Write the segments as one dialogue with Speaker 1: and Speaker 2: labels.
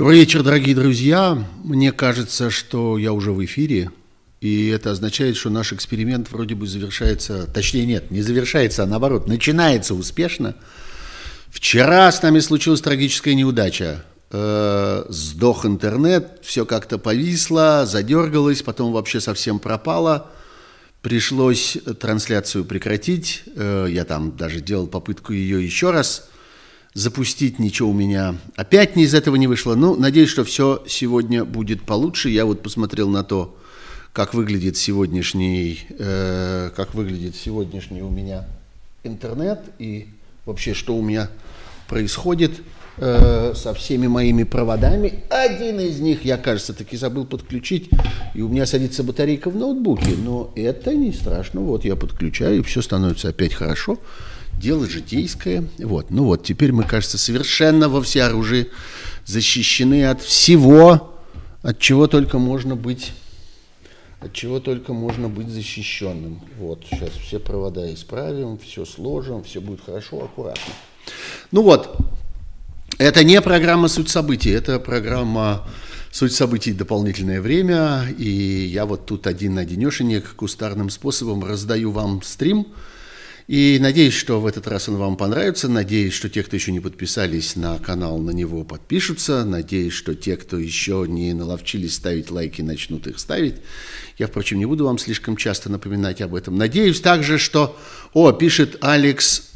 Speaker 1: Добрый вечер, дорогие друзья. Мне кажется, что я уже в эфире, и это означает, что наш эксперимент вроде бы завершается, точнее нет, не завершается, а наоборот, начинается успешно. Вчера с нами случилась трагическая неудача. Э, сдох интернет, все как-то повисло, задергалось, потом вообще совсем пропало. Пришлось трансляцию прекратить. Э, я там даже делал попытку ее еще раз запустить, ничего у меня опять не из этого не вышло. Ну, надеюсь, что все сегодня будет получше. Я вот посмотрел на то, как выглядит сегодняшний, э, как выглядит сегодняшний у меня интернет и вообще, что у меня происходит э, со всеми моими проводами. Один из них я, кажется, таки забыл подключить, и у меня садится батарейка в ноутбуке. Но это не страшно. Вот я подключаю, и все становится опять хорошо дело житейское. Вот. Ну вот, теперь мы, кажется, совершенно во всеоружии защищены от всего, от чего только можно быть от чего только можно быть защищенным. Вот, сейчас все провода исправим, все сложим, все будет хорошо, аккуратно. Ну вот, это не программа «Суть событий», это программа «Суть событий. Дополнительное время». И я вот тут один-одинешенек кустарным способом раздаю вам стрим – и надеюсь, что в этот раз он вам понравится. Надеюсь, что те, кто еще не подписались на канал, на него подпишутся. Надеюсь, что те, кто еще не наловчились ставить лайки, начнут их ставить. Я, впрочем, не буду вам слишком часто напоминать об этом. Надеюсь также, что... О, пишет Алекс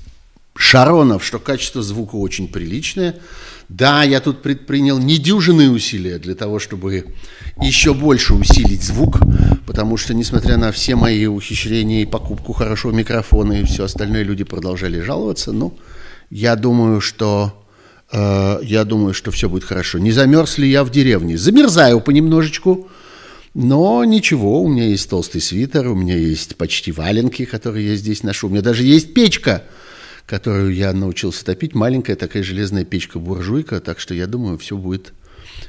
Speaker 1: Шаронов, что качество звука очень приличное. Да, я тут предпринял недюжинные усилия для того, чтобы еще больше усилить звук, потому что, несмотря на все мои ухищрения и покупку хорошего микрофона и все остальное, люди продолжали жаловаться. Но я думаю, что э, я думаю, что все будет хорошо. Не замерз ли я в деревне? Замерзаю понемножечку, но ничего, у меня есть толстый свитер, у меня есть почти валенки, которые я здесь ношу, у меня даже есть печка – которую я научился топить. Маленькая такая железная печка-буржуйка, так что я думаю, все будет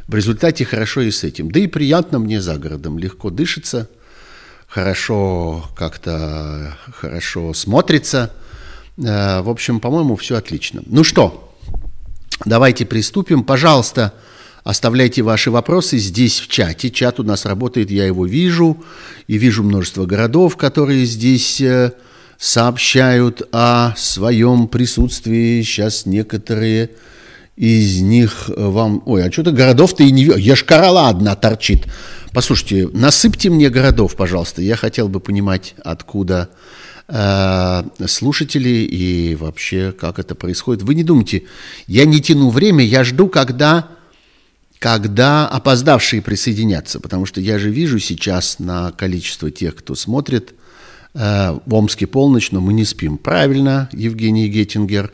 Speaker 1: в результате хорошо и с этим. Да и приятно мне за городом, легко дышится, хорошо как-то, хорошо смотрится. Э, в общем, по-моему, все отлично. Ну что, давайте приступим. Пожалуйста, оставляйте ваши вопросы здесь в чате. Чат у нас работает, я его вижу, и вижу множество городов, которые здесь э, сообщают о своем присутствии. Сейчас некоторые из них вам... Ой, а что-то городов-то и не... Ешкарала одна торчит. Послушайте, насыпьте мне городов, пожалуйста. Я хотел бы понимать, откуда э, слушатели и вообще, как это происходит. Вы не думайте, я не тяну время, я жду, когда, когда опоздавшие присоединятся. Потому что я же вижу сейчас на количество тех, кто смотрит – Э, в Омске полночь, но мы не спим. Правильно, Евгений Геттингер,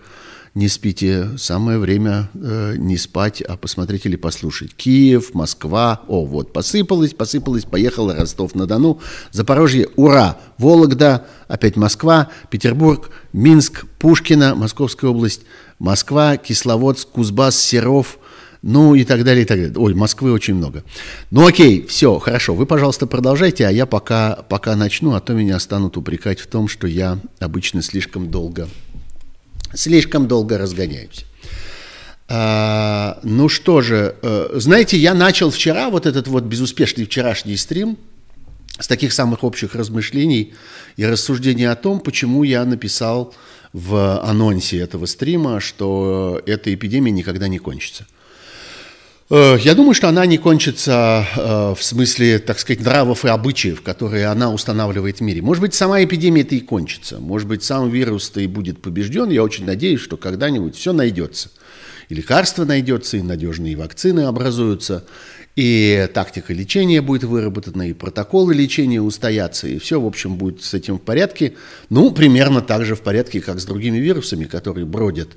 Speaker 1: не спите. Самое время э, не спать, а посмотреть или послушать. Киев, Москва, о, вот, посыпалось, посыпалось, поехала Ростов-на-Дону, Запорожье, ура, Вологда, опять Москва, Петербург, Минск, Пушкина, Московская область, Москва, Кисловодск, Кузбасс, Серов, ну и так далее, и так далее. Ой, Москвы очень много. Ну окей, все, хорошо, вы, пожалуйста, продолжайте, а я пока, пока начну, а то меня станут упрекать в том, что я обычно слишком долго, слишком долго разгоняюсь. А, ну что же, э, знаете, я начал вчера вот этот вот безуспешный вчерашний стрим с таких самых общих размышлений и рассуждений о том, почему я написал в анонсе этого стрима, что эта эпидемия никогда не кончится. Э, я думаю, что она не кончится э, в смысле, так сказать, нравов и обычаев, которые она устанавливает в мире. Может быть, сама эпидемия-то и кончится. Может быть, сам вирус-то и будет побежден. Я очень надеюсь, что когда-нибудь все найдется. И лекарство найдется, и надежные вакцины образуются, и тактика лечения будет выработана, и протоколы лечения устоятся, и все, в общем, будет с этим в порядке. Ну, примерно так же в порядке, как с другими вирусами, которые бродят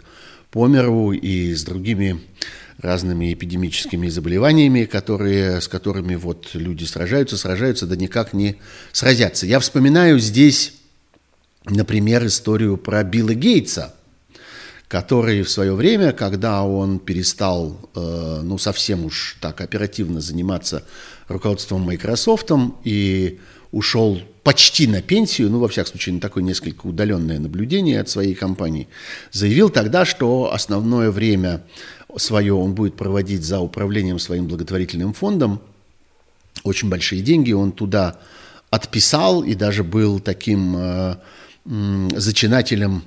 Speaker 1: по миру, и с другими разными эпидемическими заболеваниями, которые, с которыми вот люди сражаются, сражаются, да никак не сразятся. Я вспоминаю здесь, например, историю про Билла Гейтса, который в свое время, когда он перестал, э, ну, совсем уж так оперативно заниматься руководством Microsoft, и ушел почти на пенсию, ну, во всяком случае, на такое несколько удаленное наблюдение от своей компании, заявил тогда, что основное время свое он будет проводить за управлением своим благотворительным фондом. Очень большие деньги он туда отписал и даже был таким э, зачинателем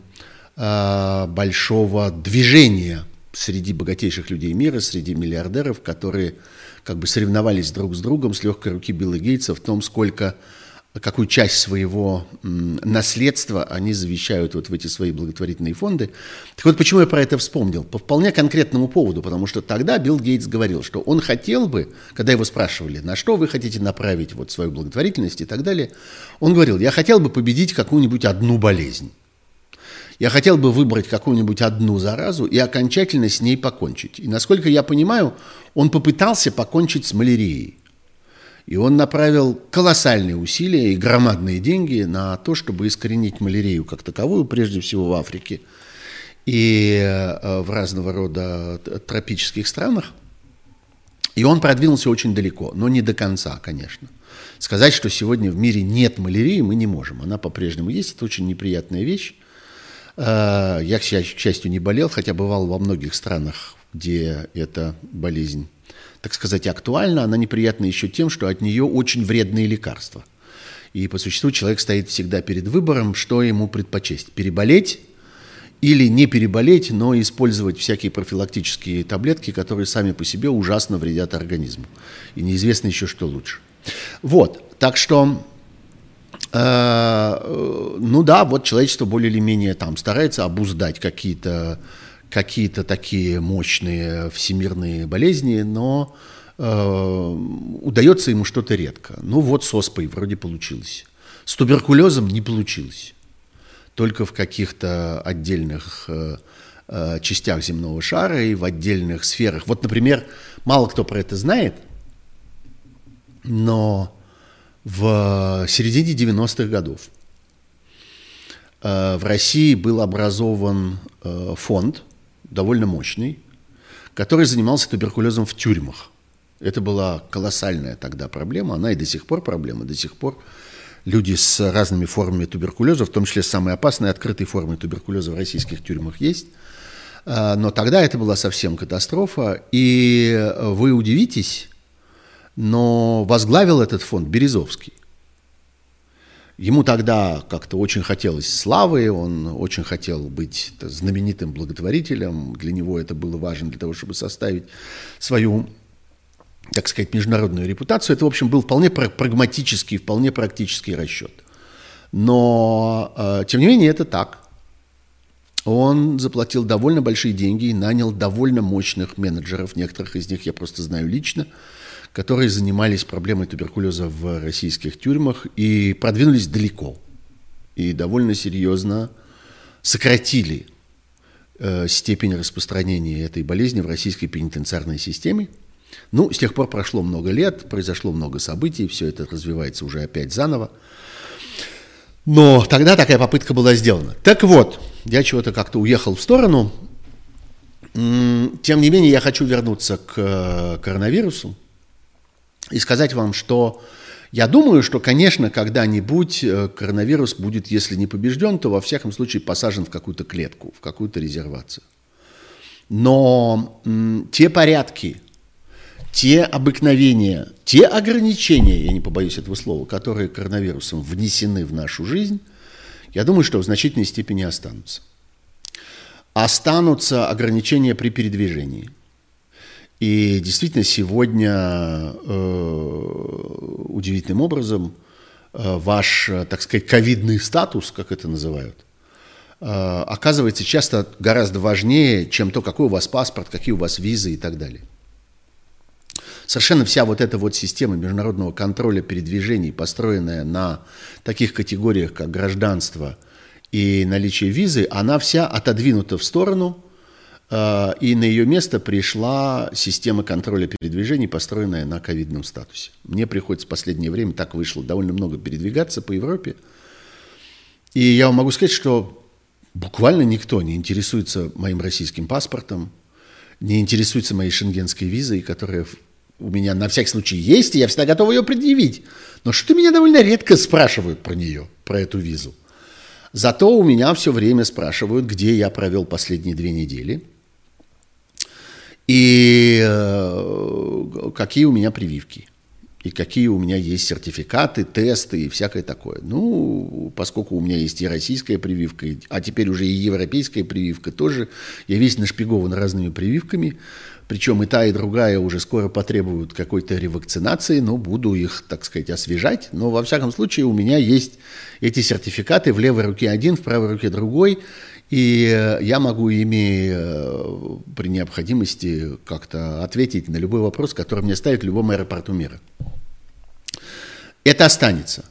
Speaker 1: э, большого движения среди богатейших людей мира, среди миллиардеров, которые как бы соревновались друг с другом с легкой руки Билла Гейтса в том, сколько какую часть своего наследства они завещают вот в эти свои благотворительные фонды. Так вот, почему я про это вспомнил? По вполне конкретному поводу, потому что тогда Билл Гейтс говорил, что он хотел бы, когда его спрашивали, на что вы хотите направить вот свою благотворительность и так далее, он говорил, я хотел бы победить какую-нибудь одну болезнь. Я хотел бы выбрать какую-нибудь одну заразу и окончательно с ней покончить. И насколько я понимаю, он попытался покончить с малярией. И он направил колоссальные усилия и громадные деньги на то, чтобы искоренить малярию как таковую, прежде всего в Африке и э, в разного рода тропических странах. И он продвинулся очень далеко, но не до конца, конечно. Сказать, что сегодня в мире нет малярии, мы не можем. Она по-прежнему есть, это очень неприятная вещь. Э, я, к счастью, не болел, хотя бывал во многих странах, где эта болезнь так сказать, актуальна, она неприятна еще тем, что от нее очень вредные лекарства. И по существу человек стоит всегда перед выбором, что ему предпочесть. Переболеть или не переболеть, но использовать всякие профилактические таблетки, которые сами по себе ужасно вредят организму. И неизвестно еще, что лучше. Вот, так что, э, ну да, вот человечество более или менее там старается обуздать какие-то какие-то такие мощные всемирные болезни, но э, удается ему что-то редко. Ну вот с оспой вроде получилось. С туберкулезом не получилось. Только в каких-то отдельных э, э, частях земного шара и в отдельных сферах. Вот, например, мало кто про это знает, но в середине 90-х годов э, в России был образован э, фонд – довольно мощный, который занимался туберкулезом в тюрьмах. Это была колоссальная тогда проблема, она и до сих пор проблема, до сих пор люди с разными формами туберкулеза, в том числе с самой опасной открытой формой туберкулеза в российских тюрьмах есть. А, но тогда это была совсем катастрофа, и вы удивитесь, но возглавил этот фонд Березовский. Ему тогда как-то очень хотелось славы, он очень хотел быть знаменитым благотворителем. Для него это было важно для того, чтобы составить свою, так сказать, международную репутацию. Это, в общем, был вполне прагматический, вполне практический расчет. Но, э, тем не менее, это так. Он заплатил довольно большие деньги и нанял довольно мощных менеджеров. Некоторых из них я просто знаю лично которые занимались проблемой туберкулеза в российских тюрьмах и продвинулись далеко. И довольно серьезно сократили э, степень распространения этой болезни в российской пенитенциарной системе. Ну, с тех пор прошло много лет, произошло много событий, все это развивается уже опять заново. Но тогда такая попытка была сделана. Так вот, я чего-то как-то уехал в сторону. Тем не менее, я хочу вернуться к э, коронавирусу и сказать вам, что я думаю, что, конечно, когда-нибудь э, коронавирус будет, если не побежден, то во всяком случае посажен в какую-то клетку, в какую-то резервацию. Но м, те порядки, те обыкновения, те ограничения, я не побоюсь этого слова, которые коронавирусом внесены в нашу жизнь, я думаю, что в значительной степени останутся. Останутся ограничения при передвижении – и действительно сегодня э, удивительным образом э, ваш, так сказать, ковидный статус, как это называют, э, оказывается часто гораздо важнее, чем то, какой у вас паспорт, какие у вас визы и так далее. Совершенно вся вот эта вот система международного контроля передвижений, построенная на таких категориях, как гражданство и наличие визы, она вся отодвинута в сторону – Э, и на ее место пришла система контроля передвижений, построенная на ковидном статусе. Мне приходится в последнее время, так вышло, довольно много передвигаться по Европе. И я вам могу сказать, что буквально никто не интересуется моим российским паспортом, не интересуется моей шенгенской визой, которая у меня на всякий случай есть, и я всегда готов ее предъявить. Но что меня довольно редко спрашивают про нее, про эту визу. Зато у меня все время спрашивают, где я провел последние две недели и э, какие у меня прививки и какие у меня есть сертификаты, тесты и всякое такое. Ну, поскольку у меня есть и российская прививка, а теперь уже и европейская прививка тоже, я весь нашпигован разными прививками, причем и та, и другая уже скоро потребуют какой-то ревакцинации, но буду их, так сказать, освежать. Но, во всяком случае, у меня есть эти сертификаты в левой руке один, в правой руке другой, и э, я могу ими э, при необходимости как-то ответить на любой вопрос, который мне ставит в любом аэропорту мира. Это останется.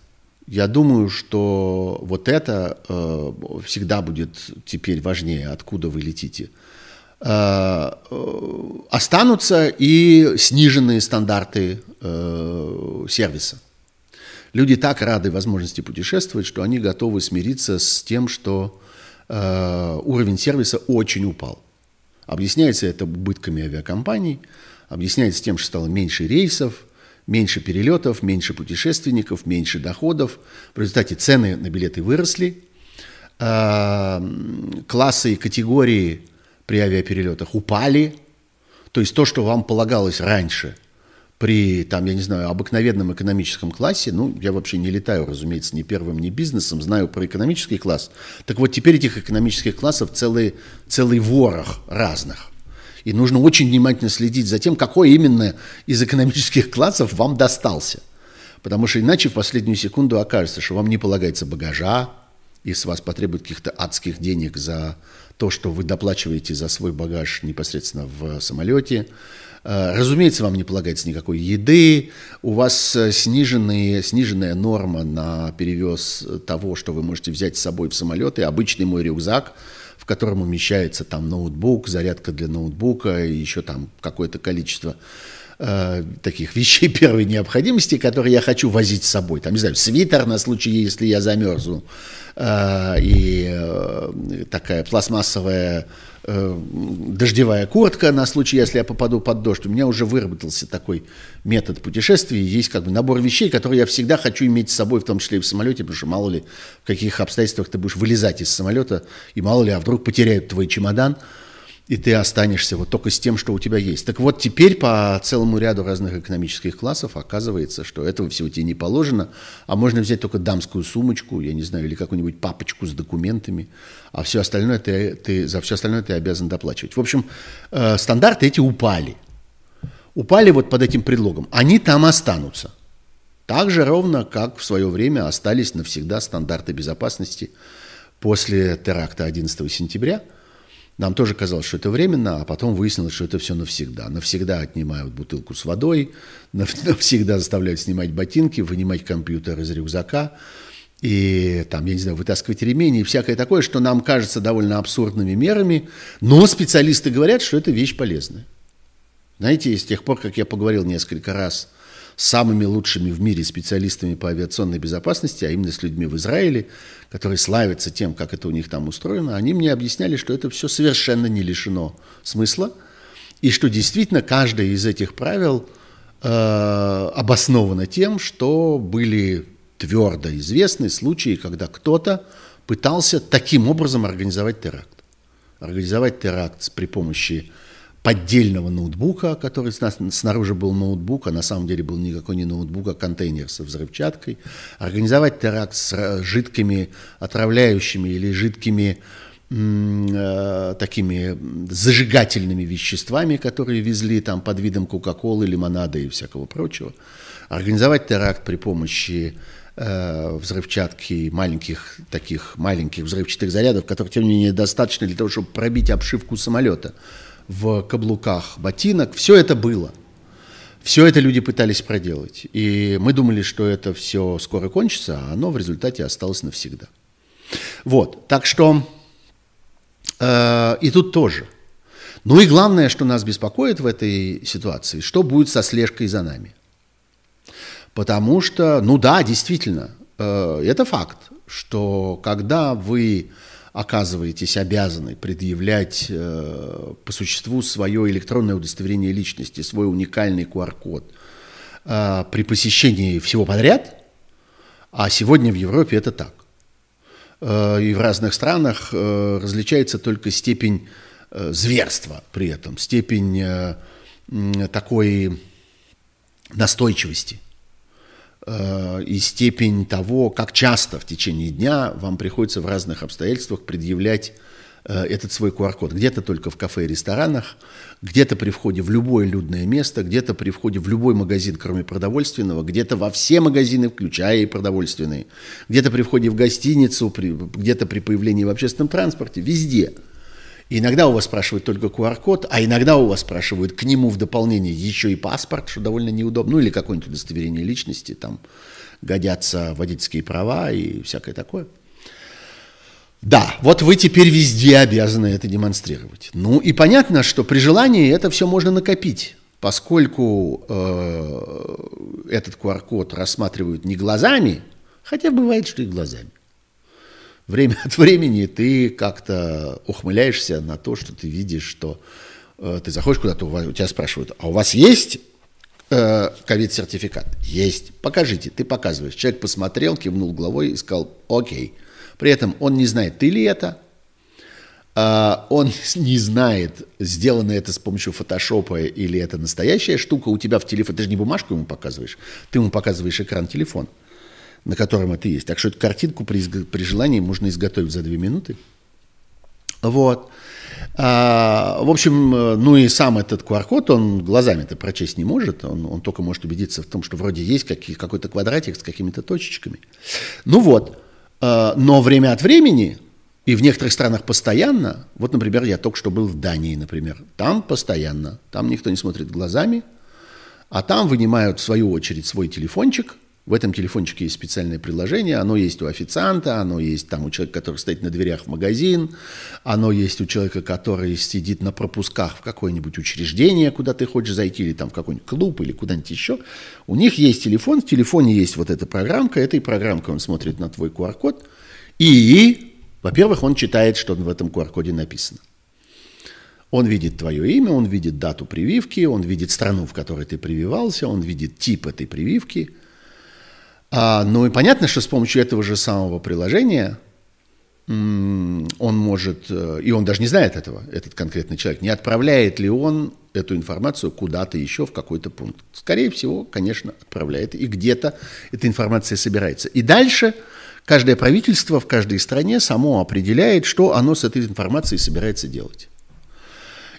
Speaker 1: Я думаю, что вот это э, всегда будет теперь важнее, откуда вы летите. Э, останутся и сниженные стандарты э, сервиса. Люди так рады возможности путешествовать, что они готовы смириться с тем, что э, уровень сервиса очень упал. Объясняется это убытками авиакомпаний, объясняется тем, что стало меньше рейсов, меньше перелетов, меньше путешественников, меньше доходов. В результате цены на билеты выросли, классы и категории при авиаперелетах упали. То есть то, что вам полагалось раньше при, там, я не знаю, обыкновенном экономическом классе, ну, я вообще не летаю, разумеется, ни первым, ни бизнесом, знаю про экономический класс. Так вот, теперь этих экономических классов целый, целый ворох разных. И нужно очень внимательно следить за тем, какой именно из экономических классов вам достался. Потому что иначе в последнюю секунду окажется, что вам не полагается багажа, и с вас потребуют каких-то адских денег за то, что вы доплачиваете за свой багаж непосредственно в самолете. Э, разумеется, вам не полагается никакой еды, у вас э, сниженные, сниженная норма на перевез того, что вы можете взять с собой в самолет, и обычный мой рюкзак – в котором умещается там ноутбук, зарядка для ноутбука и еще там какое-то количество э, таких вещей первой необходимости, которые я хочу возить с собой. Там, не знаю, свитер на случай, если я замерзну, э, и э, такая пластмассовая э, дождевая куртка на случай, если я попаду под дождь. У меня уже выработался такой метод путешествий. Есть как бы набор вещей, которые я всегда хочу иметь с собой, в том числе и в самолете, потому что мало ли в каких обстоятельствах ты будешь вылезать из самолета, и мало ли, а вдруг потеряют твой чемодан – и ты останешься вот только с тем, что у тебя есть. Так вот, теперь по целому ряду разных экономических классов оказывается, что этого всего тебе не положено, а можно взять только дамскую сумочку, я не знаю, или какую-нибудь папочку с документами, а все остальное ты, ты, за все остальное ты обязан доплачивать. В общем, э, стандарты эти упали. Упали вот под этим предлогом. Они там останутся. Так же ровно, как в свое время остались навсегда стандарты безопасности после теракта 11 сентября – нам тоже казалось, что это временно, а потом выяснилось, что это все навсегда. Навсегда отнимают бутылку с водой, навсегда заставляют снимать ботинки, вынимать компьютер из рюкзака и там, я не знаю, вытаскивать ремень и всякое такое, что нам кажется довольно абсурдными мерами, но специалисты говорят, что это вещь полезная. Знаете, с тех пор, как я поговорил несколько раз самыми лучшими в мире специалистами по авиационной безопасности, а именно с людьми в Израиле, которые славятся тем, как это у них там устроено, они мне объясняли, что это все совершенно не лишено смысла, и что действительно каждое из этих правил э, обосновано тем, что были твердо известны случаи, когда кто-то пытался таким образом организовать теракт. Организовать теракт при помощи поддельного ноутбука, который снаружи был ноутбук, а на самом деле был никакой не ноутбук, а контейнер со взрывчаткой, организовать теракт с э, жидкими отравляющими или жидкими э, такими зажигательными веществами, которые везли там под видом Кока-Колы, лимонада и всякого прочего, организовать теракт при помощи э, взрывчатки маленьких таких маленьких взрывчатых зарядов, которых тем не менее достаточно для того, чтобы пробить обшивку самолета в каблуках ботинок. Все это было. Все это люди пытались проделать. И мы думали, что это все скоро кончится, а оно в результате осталось навсегда. Вот, так что э, и тут тоже. Ну и главное, что нас беспокоит в этой ситуации, что будет со слежкой за нами. Потому что, ну да, действительно, э, это факт, что когда вы оказываетесь обязаны предъявлять э, по существу свое электронное удостоверение личности, свой уникальный QR-код э, при посещении всего подряд, а сегодня в Европе это так. Э, и в разных странах э, различается только степень э, зверства при этом, степень э, такой настойчивости и степень того, как часто в течение дня вам приходится в разных обстоятельствах предъявлять э, этот свой QR-код. Где-то только в кафе и ресторанах, где-то при входе в любое людное место, где-то при входе в любой магазин, кроме продовольственного, где-то во все магазины, включая и продовольственные, где-то при входе в гостиницу, где-то при появлении в общественном транспорте, везде – иногда у вас спрашивают только QR-код, а иногда у вас спрашивают к нему в дополнение еще и паспорт, что довольно неудобно, ну или какое-нибудь удостоверение личности, там годятся водительские права и всякое такое. Да, вот вы теперь везде обязаны это демонстрировать. Ну и понятно, что при желании это все можно накопить, поскольку э, этот QR-код рассматривают не глазами, хотя бывает, что и глазами время от времени ты как-то ухмыляешься на то, что ты видишь, что э, ты заходишь куда-то, у тебя спрашивают, а у вас есть э, ковид-сертификат? Есть. Покажите. Ты показываешь. Человек посмотрел, кивнул головой и сказал, окей. При этом он не знает, ты ли это, Uh, он не знает, сделано это с помощью фотошопа или это настоящая штука у тебя в телефоне. Ты же не бумажку ему показываешь, ты ему показываешь экран телефона на котором это есть. Так что эту картинку при, при желании можно изготовить за две минуты. Вот. А, в общем, ну и сам этот QR-код, он глазами это прочесть не может, он, он только может убедиться в том, что вроде есть какие, какой-то квадратик с какими-то точечками. Ну вот, а, но время от времени, и в некоторых странах постоянно, вот, например, я только что был в Дании, например, там постоянно, там никто не смотрит глазами, а там вынимают в свою очередь свой телефончик – в этом телефончике есть специальное приложение, оно есть у официанта, оно есть там у человека, который стоит на дверях в магазин, оно есть у человека, который сидит на пропусках в какое-нибудь учреждение, куда ты хочешь зайти, или там в какой-нибудь клуб, или куда-нибудь еще. У них есть телефон, в телефоне есть вот эта программка, этой программкой он смотрит на твой QR-код, и, во-первых, он читает, что в этом QR-коде написано. Он видит твое имя, он видит дату прививки, он видит страну, в которой ты прививался, он видит тип этой прививки – а, ну и понятно, что с помощью этого же самого приложения он может, э, и он даже не знает этого, этот конкретный человек, не отправляет ли он эту информацию куда-то еще в какой-то пункт. Скорее всего, конечно, отправляет, и где-то эта информация собирается. И дальше каждое правительство в каждой стране само определяет, что оно с этой информацией собирается делать.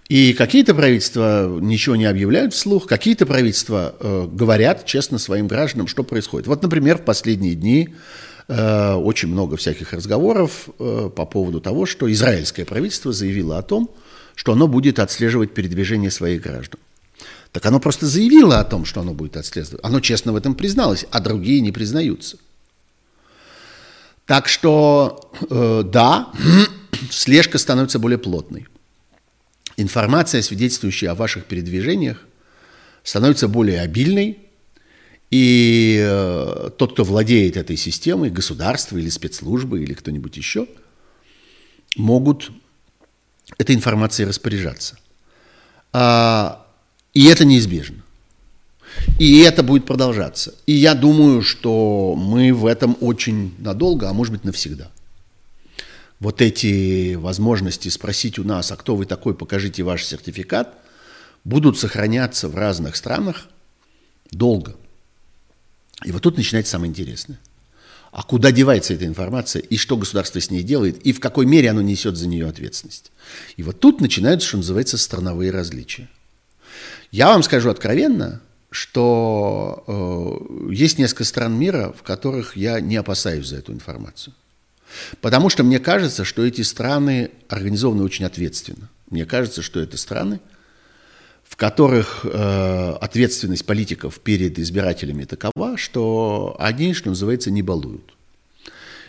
Speaker 1: И какие-то правительства ничего не объявляют вслух, какие-то правительства э, говорят честно своим гражданам, что происходит. Вот, например, в последние дни э, очень много всяких разговоров э, по поводу того, что израильское правительство заявило о том, что оно будет отслеживать передвижение своих граждан. Так оно просто заявило о том, что оно будет отслеживать. Оно честно в этом призналось, а другие не признаются. Так что, э, да, слежка становится более плотной информация, свидетельствующая о ваших передвижениях, становится более обильной, и э, тот, кто владеет этой системой, государство или спецслужбы или кто-нибудь еще, могут этой информацией распоряжаться. А, и это неизбежно. И это будет продолжаться. И я думаю, что мы в этом очень надолго, а может быть навсегда вот эти возможности спросить у нас, а кто вы такой, покажите ваш сертификат, будут сохраняться в разных странах долго. И вот тут начинается самое интересное. А куда девается эта информация, и что государство с ней делает, и в какой мере оно несет за нее ответственность. И вот тут начинаются, что называется, страновые различия. Я вам скажу откровенно, что э, есть несколько стран мира, в которых я не опасаюсь за эту информацию. Потому что мне кажется, что эти страны организованы очень ответственно. Мне кажется, что это страны, в которых э, ответственность политиков перед избирателями такова, что они, что называется, не балуют.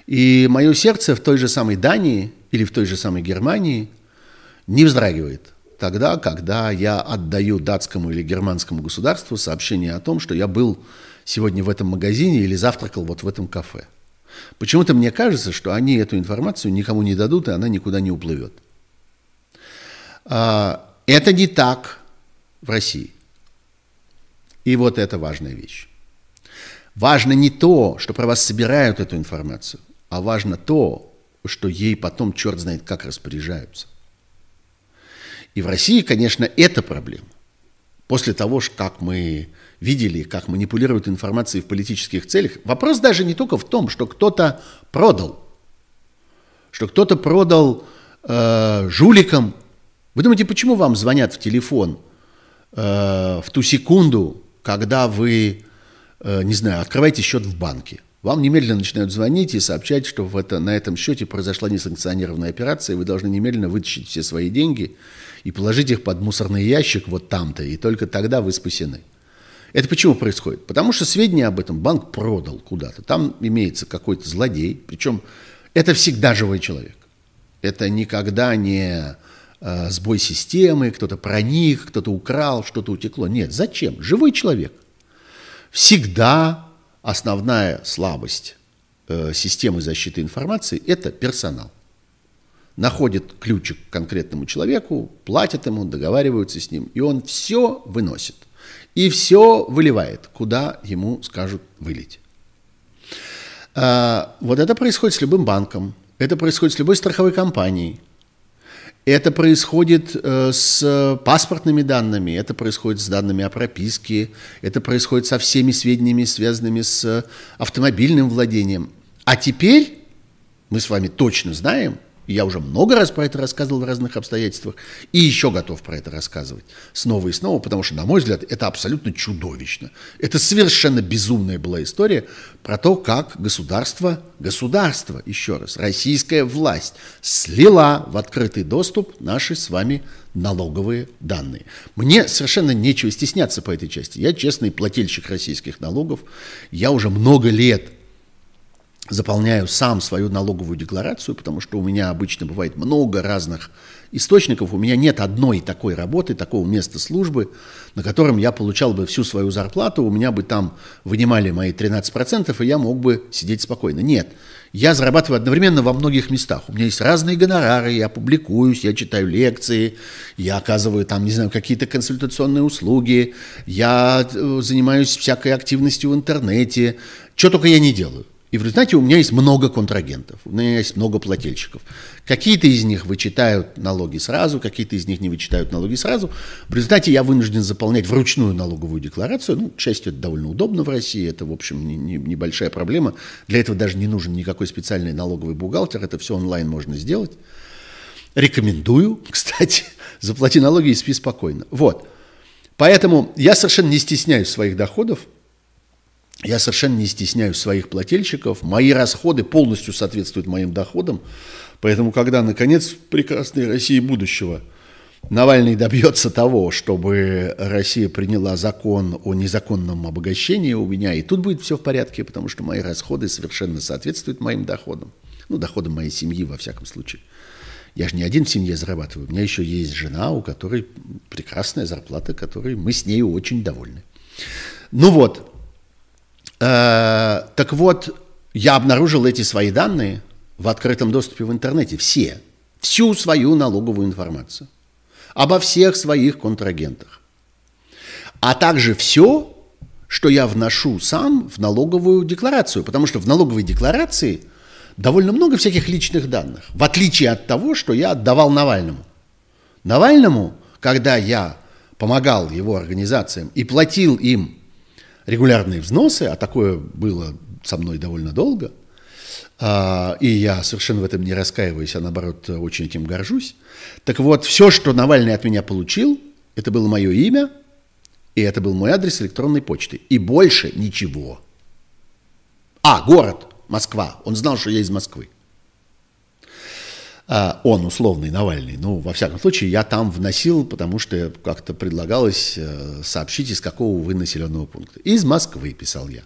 Speaker 1: И мое сердце в той же самой Дании или в той же самой Германии не вздрагивает тогда, когда я отдаю датскому или германскому государству сообщение о том, что я был сегодня в этом магазине или завтракал вот в этом кафе. Почему-то мне кажется, что они эту информацию никому не дадут, и она никуда не уплывет. А, это не так в России. И вот это важная вещь. Важно не то, что про вас собирают эту информацию, а важно то, что ей потом черт знает как распоряжаются. И в России, конечно, это проблема. После того, как мы видели, как манипулируют информацией в политических целях, вопрос даже не только в том, что кто-то продал, что кто-то продал э, жуликам. Вы думаете, почему вам звонят в телефон э, в ту секунду, когда вы, э, не знаю, открываете счет в банке? Вам немедленно начинают звонить и сообщать, что в это, на этом счете произошла несанкционированная операция, и вы должны немедленно вытащить все свои деньги и положить их под мусорный ящик вот там-то, и только тогда вы спасены. Это почему происходит? Потому что сведения об этом банк продал куда-то. Там имеется какой-то злодей, причем это всегда живой человек. Это никогда не э, сбой системы, кто-то проник, кто-то украл, что-то утекло. Нет, зачем? Живой человек. Всегда основная слабость э, системы защиты информации – это персонал. Находит ключик к конкретному человеку, платят ему, договариваются с ним, и он все выносит и все выливает, куда ему скажут вылить. А, вот это происходит с любым банком, это происходит с любой страховой компанией, это происходит э, с паспортными данными, это происходит с данными о прописке, это происходит со всеми сведениями, связанными с автомобильным владением. А теперь мы с вами точно знаем, я уже много раз про это рассказывал в разных обстоятельствах, и еще готов про это рассказывать снова и снова, потому что, на мой взгляд, это абсолютно чудовищно. Это совершенно безумная была история про то, как государство, государство, еще раз, российская власть слила в открытый доступ наши с вами налоговые данные. Мне совершенно нечего стесняться по этой части. Я честный плательщик российских налогов. Я уже много лет заполняю сам свою налоговую декларацию, потому что у меня обычно бывает много разных источников. У меня нет одной такой работы, такого места службы, на котором я получал бы всю свою зарплату, у меня бы там вынимали мои 13%, и я мог бы сидеть спокойно. Нет, я зарабатываю одновременно во многих местах. У меня есть разные гонорары, я публикуюсь, я читаю лекции, я оказываю там, не знаю, какие-то консультационные услуги, я э, занимаюсь всякой активностью в интернете, что только я не делаю. И в результате у меня есть много контрагентов, у меня есть много плательщиков. Какие-то из них вычитают налоги сразу, какие-то из них не вычитают налоги сразу. В результате я вынужден заполнять вручную налоговую декларацию. Ну, к счастью, это довольно удобно в России, это, в общем, не, не, небольшая проблема. Для этого даже не нужен никакой специальный налоговый бухгалтер, это все онлайн можно сделать. Рекомендую, кстати, заплати налоги и спи спокойно. Вот. Поэтому я совершенно не стесняюсь своих доходов, я совершенно не стесняюсь своих плательщиков. Мои расходы полностью соответствуют моим доходам. Поэтому, когда, наконец, в прекрасной России будущего Навальный добьется того, чтобы Россия приняла закон о незаконном обогащении у меня, и тут будет все в порядке, потому что мои расходы совершенно соответствуют моим доходам. Ну, доходам моей семьи, во всяком случае. Я же не один в семье зарабатываю. У меня еще есть жена, у которой прекрасная зарплата, которой мы с ней очень довольны. Ну вот, Э, так вот, я обнаружил эти свои данные в открытом доступе в интернете. Все. Всю свою налоговую информацию. Обо всех своих контрагентах. А также все, что я вношу сам в налоговую декларацию. Потому что в налоговой декларации довольно много всяких личных данных. В отличие от того, что я отдавал Навальному. Навальному, когда я помогал его организациям и платил им регулярные взносы, а такое было со мной довольно долго, а, и я совершенно в этом не раскаиваюсь, а наоборот очень этим горжусь. Так вот, все, что Навальный от меня получил, это было мое имя, и это был мой адрес электронной почты. И больше ничего. А, город, Москва. Он знал, что я из Москвы. А, он условный Навальный. Ну, во всяком случае, я там вносил, потому что как-то предлагалось э, сообщить, из какого вы населенного пункта. Из Москвы, писал я.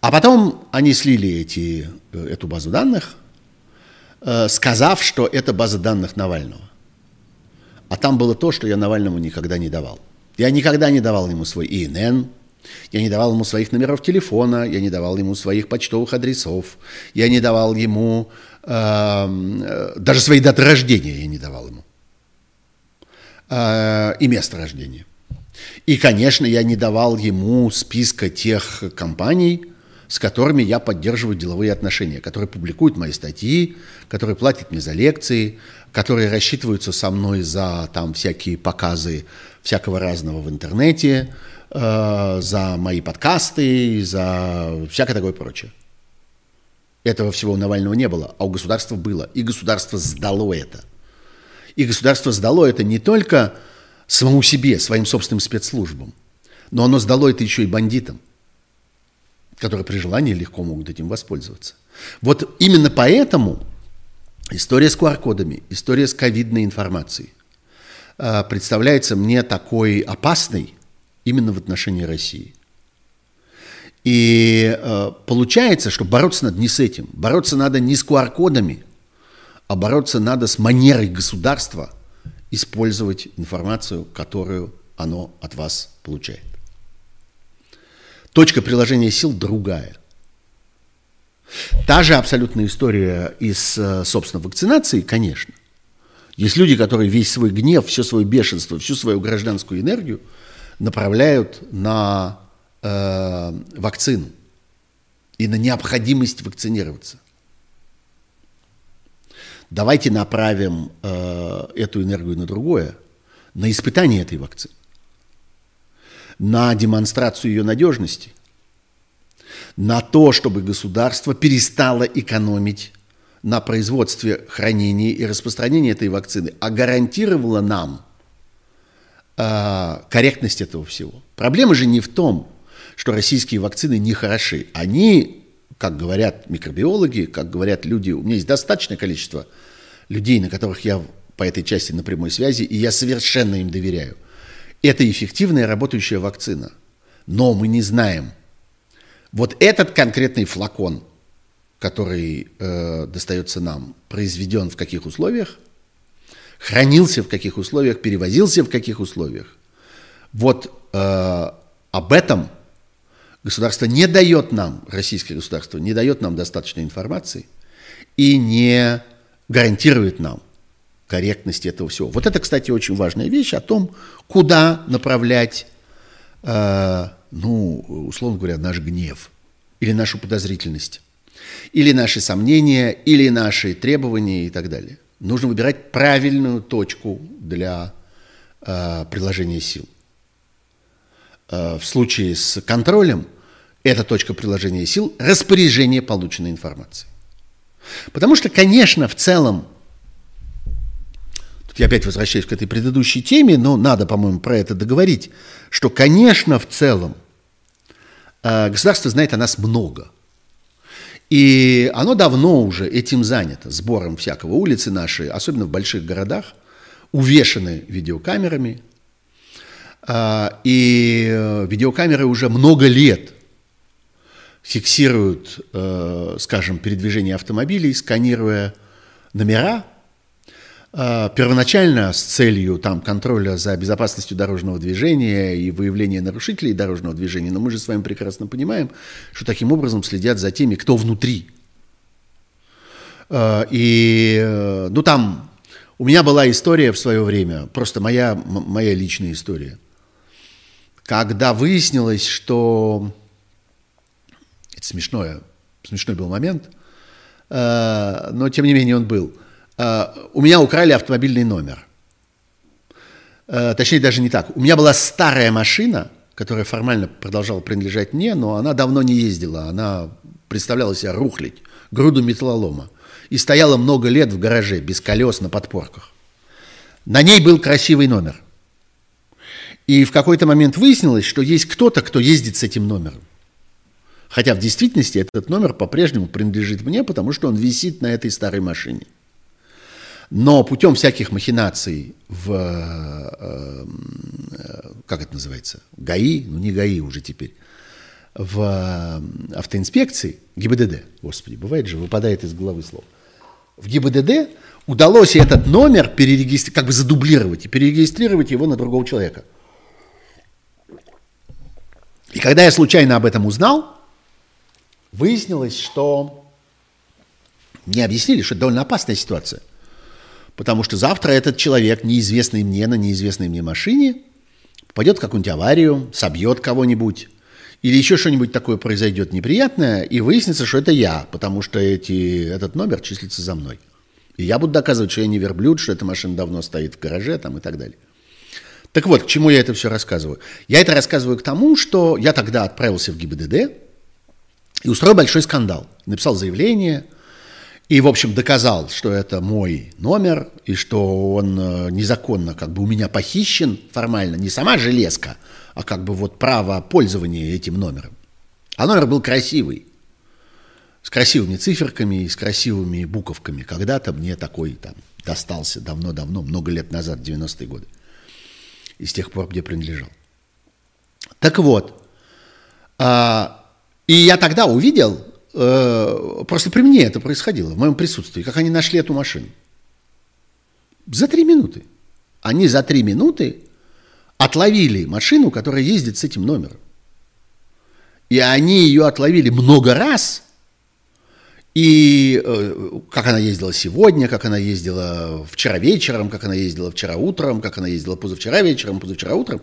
Speaker 1: А потом они слили эти, э, эту базу данных, э, сказав, что это база данных Навального. А там было то, что я Навальному никогда не давал. Я никогда не давал ему свой ИНН, Я не давал ему своих номеров телефона, я не давал ему своих почтовых адресов, я не давал ему даже свои даты рождения я не давал ему э, и место рождения. И, конечно, я не давал ему списка тех компаний, с которыми я поддерживаю деловые отношения, которые публикуют мои статьи, которые платят мне за лекции, которые рассчитываются со мной за там всякие показы всякого разного в интернете, э, за мои подкасты, за всякое такое прочее. Этого всего у Навального не было, а у государства было. И государство сдало это. И государство сдало это не только самому себе, своим собственным спецслужбам, но оно сдало это еще и бандитам которые при желании легко могут этим воспользоваться. Вот именно поэтому история с QR-кодами, история с ковидной информацией а, представляется мне такой опасной именно в отношении России. И э, получается, что бороться надо не с этим. Бороться надо не с QR-кодами, а бороться надо с манерой государства использовать информацию, которую оно от вас получает. Точка приложения сил другая. Та же абсолютная история из, э, собственно, вакцинации, конечно. Есть люди, которые весь свой гнев, все свое бешенство, всю свою гражданскую энергию направляют на э, вакцину и на необходимость вакцинироваться. Давайте направим э, эту энергию на другое, на испытание этой вакцины на демонстрацию ее надежности, на то, чтобы государство перестало экономить на производстве, хранении и распространении этой вакцины, а гарантировало нам э, корректность этого всего. Проблема же не в том, что российские вакцины не хороши. Они, как говорят микробиологи, как говорят люди, у меня есть достаточное количество людей, на которых я по этой части на прямой связи, и я совершенно им доверяю – это эффективная работающая вакцина. Но мы не знаем. Вот этот конкретный флакон, который э, достается нам, произведен в каких условиях, хранился в каких условиях, перевозился в каких условиях. Вот э, об этом государство не дает нам, российское государство не дает нам достаточной информации и не гарантирует нам корректности этого всего. Вот это, кстати, очень важная вещь о том, куда направлять, э, ну, условно говоря, наш гнев или нашу подозрительность, или наши сомнения, или наши требования и так далее. Нужно выбирать правильную точку для э, приложения сил. Э, в случае с контролем эта точка приложения сил – распоряжение полученной информации. Потому что, конечно, в целом я опять возвращаюсь к этой предыдущей теме, но надо, по-моему, про это договорить, что, конечно, в целом э, государство знает о нас много. И оно давно уже этим занято, сбором всякого. Улицы наши, особенно в больших городах, увешаны видеокамерами. Э, и э, видеокамеры уже много лет фиксируют, скажем, передвижение автомобилей, сканируя номера а, первоначально с целью там, контроля за безопасностью дорожного движения и выявления нарушителей дорожного движения, но мы же с вами прекрасно понимаем, что таким образом следят за теми, кто внутри. А, и, э, ну там, у меня была история в свое время, просто моя, моя личная история, когда выяснилось, что это смешное, смешной был момент, а, но тем не менее он был – Э, у меня украли автомобильный номер. Э, точнее, даже не так. У меня была старая машина, которая формально продолжала принадлежать мне, но она давно не ездила. Она представляла себя рухлить, груду металлолома. И стояла много лет в гараже, без колес, на подпорках. На ней был красивый номер. И в какой-то момент выяснилось, что есть кто-то, кто ездит с этим номером. Хотя в действительности этот номер по-прежнему принадлежит мне, потому что он висит на этой старой машине. Но путем всяких махинаций в, э, э, как это называется, ГАИ, ну не ГАИ уже теперь, в э, автоинспекции, ГИБДД, господи, бывает же, выпадает из головы слово, в ГИБДД удалось этот номер перерегистрировать, как бы задублировать и перерегистрировать его на другого человека. И когда я случайно об этом узнал, выяснилось, что мне объяснили, что это довольно опасная ситуация. Потому что завтра этот человек, неизвестный мне на неизвестной мне машине, попадет в какую-нибудь аварию, собьет кого-нибудь, или еще что-нибудь такое произойдет неприятное, и выяснится, что это я, потому что эти, этот номер числится за мной. И я буду доказывать, что я не верблюд, что эта машина давно стоит в гараже там, и так далее. Так вот, к чему я это все рассказываю? Я это рассказываю к тому, что я тогда отправился в ГИБДД и устроил большой скандал. Написал заявление и, в общем, доказал, что это мой номер и что он э, незаконно как бы у меня похищен формально. Не сама железка, а как бы вот право пользования этим номером. А номер был красивый, с красивыми циферками и с красивыми буковками. Когда-то мне такой там достался давно-давно, много лет назад, 90-е годы и с тех пор где принадлежал. Так вот, а, и я тогда увидел, э, просто при мне это происходило, в моем присутствии, как они нашли эту машину. За три минуты. Они за три минуты отловили машину, которая ездит с этим номером. И они ее отловили много раз – и э, как она ездила сегодня, как она ездила вчера вечером, как она ездила вчера утром, как она ездила позавчера вечером, позавчера утром,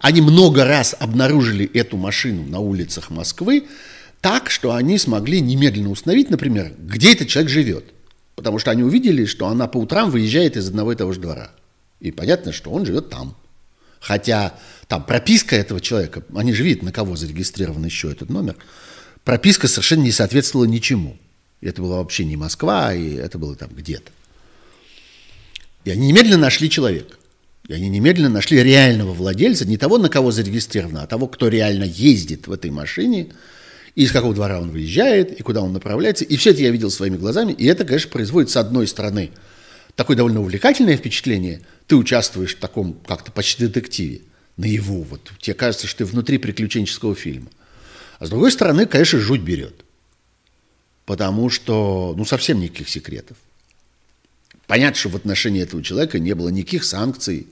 Speaker 1: они много раз обнаружили эту машину на улицах Москвы так, что они смогли немедленно установить, например, где этот человек живет. Потому что они увидели, что она по утрам выезжает из одного и того же двора. И понятно, что он живет там. Хотя там прописка этого человека, они же видят, на кого зарегистрирован еще этот номер, прописка совершенно не соответствовала ничему. Это была вообще не Москва, и это было там где-то. И они немедленно нашли человека. И они немедленно нашли реального владельца, не того, на кого зарегистрировано, а того, кто реально ездит в этой машине, и из какого двора он выезжает, и куда он направляется. И все это я видел своими глазами. И это, конечно, производит, с одной стороны, такое довольно увлекательное впечатление. Ты участвуешь в таком как-то почти детективе, наяву. Вот. Тебе кажется, что ты внутри приключенческого фильма. А с другой стороны, конечно, жуть берет потому что, ну, совсем никаких секретов. Понятно, что в отношении этого человека не было никаких санкций,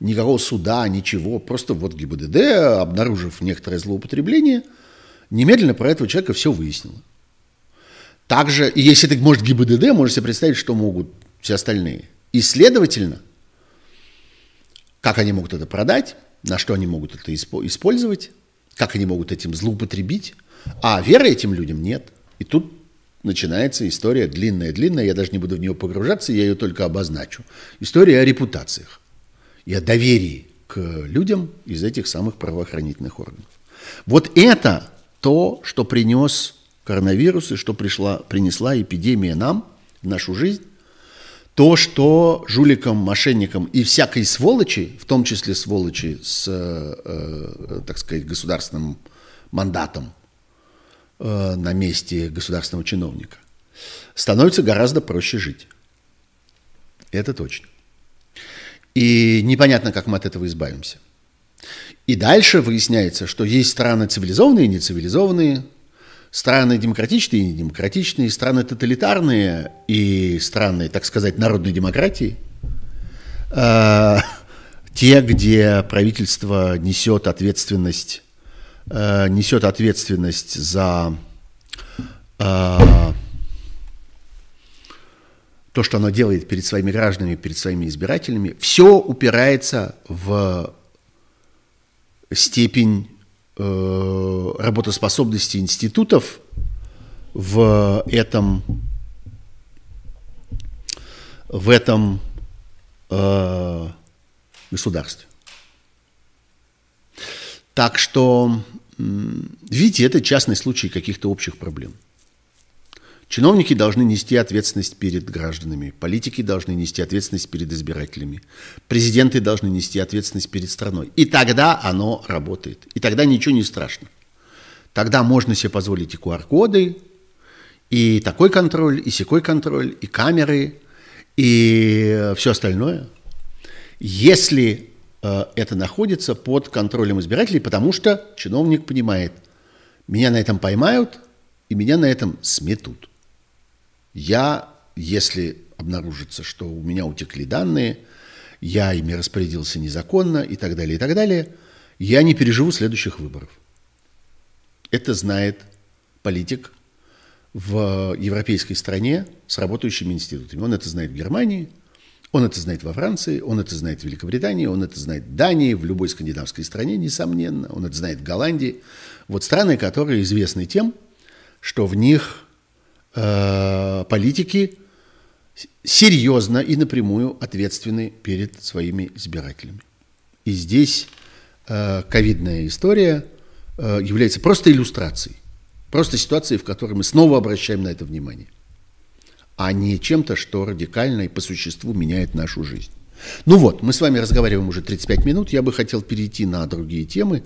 Speaker 1: никакого суда, ничего. Просто вот ГИБДД, обнаружив некоторое злоупотребление, немедленно про этого человека все выяснило. Также, если это может ГИБДД, можете себе представить, что могут все остальные. И, следовательно, как они могут это продать, на что они могут это использовать, как они могут этим злоупотребить, а веры этим людям нет. И тут начинается история длинная-длинная, я даже не буду в нее погружаться, я ее только обозначу. История о репутациях и о доверии к людям из этих самых правоохранительных органов. Вот это то, что принес коронавирус и что пришла, принесла эпидемия нам, в нашу жизнь, то, что жуликам, мошенникам и всякой сволочи, в том числе сволочи с, э, э так сказать, государственным мандатом, Э, на месте государственного чиновника, становится гораздо проще жить. Это точно. И непонятно, как мы от этого избавимся. И дальше выясняется, что есть страны цивилизованные и нецивилизованные, страны демократичные и недемократичные, страны тоталитарные и страны, так сказать, народной демократии, э, те, где правительство несет ответственность э, несет ответственность за э, то, что оно делает перед своими гражданами, перед своими избирателями, все упирается в степень э, работоспособности институтов в этом, в этом э, государстве. Так что Видите, это частный случай каких-то общих проблем. Чиновники должны нести ответственность перед гражданами, политики должны нести ответственность перед избирателями, президенты должны нести ответственность перед страной. И тогда оно работает. И тогда ничего не страшно. Тогда можно себе позволить и QR-коды, и такой контроль, и секой контроль, и камеры, и все остальное. Если это находится под контролем избирателей, потому что чиновник понимает, меня на этом поймают и меня на этом сметут. Я, если обнаружится, что у меня утекли данные, я ими распорядился незаконно и так далее, и так далее, я не переживу следующих выборов. Это знает политик в европейской стране с работающими институтами. Он это знает в Германии, он это знает во Франции, он это знает в Великобритании, он это знает в Дании, в любой скандинавской стране, несомненно. Он это знает в Голландии. Вот страны, которые известны тем, что в них э, политики серьезно и напрямую ответственны перед своими избирателями. И здесь э, ковидная история э, является просто иллюстрацией, просто ситуацией, в которой мы снова обращаем на это внимание, а не чем-то, что радикально и по существу меняет нашу жизнь. Ну вот, мы с вами разговариваем уже 35 минут, я бы хотел перейти на другие темы.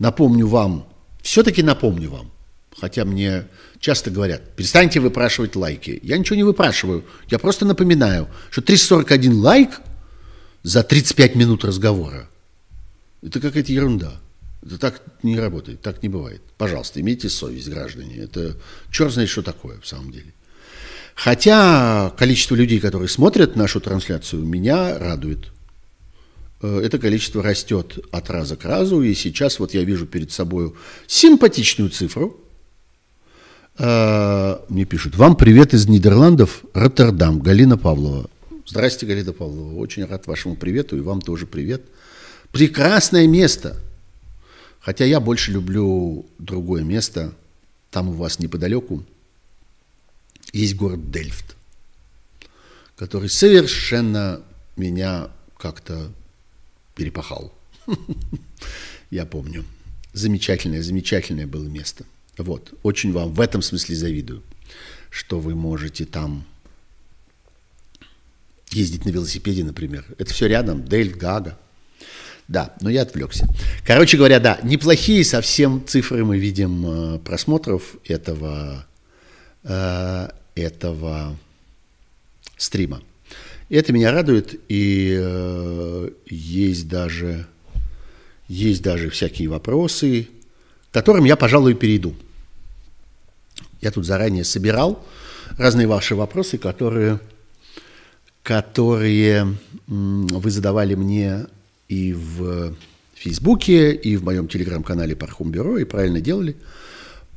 Speaker 1: Напомню вам, все-таки напомню вам, хотя мне часто говорят, перестаньте выпрашивать лайки. Я ничего не выпрашиваю, я просто напоминаю, что 341 лайк за 35 минут разговора – это какая-то ерунда. Это так не работает, так не бывает. Пожалуйста, имейте совесть, граждане. Это черт знает, что такое в самом деле. Хотя количество людей, которые смотрят нашу трансляцию, меня радует. Э, это количество растет от раза к разу, и сейчас вот я вижу перед собой симпатичную цифру. Э, мне пишут, вам привет из Нидерландов, Роттердам, Галина Павлова. Здрасте, Галина Павлова, очень рад вашему привету, и вам тоже привет. Прекрасное место. Хотя я больше люблю другое место, там у вас неподалеку, есть город Дельфт, который совершенно меня как-то перепахал. Я помню. Замечательное, замечательное было место. Вот. Очень вам в этом смысле завидую, что вы можете там ездить на велосипеде, например. Это все рядом, Дельфт, Гага. Да, но я отвлекся. Короче говоря, да, неплохие совсем цифры мы видим э, просмотров этого э, этого стрима. И это меня радует, и э, есть даже, есть даже всякие вопросы, к которым я, пожалуй, перейду. Я тут заранее собирал разные ваши вопросы, которые, которые вы задавали мне и в Фейсбуке, и в моем телеграм-канале Пархум Бюро, и правильно делали,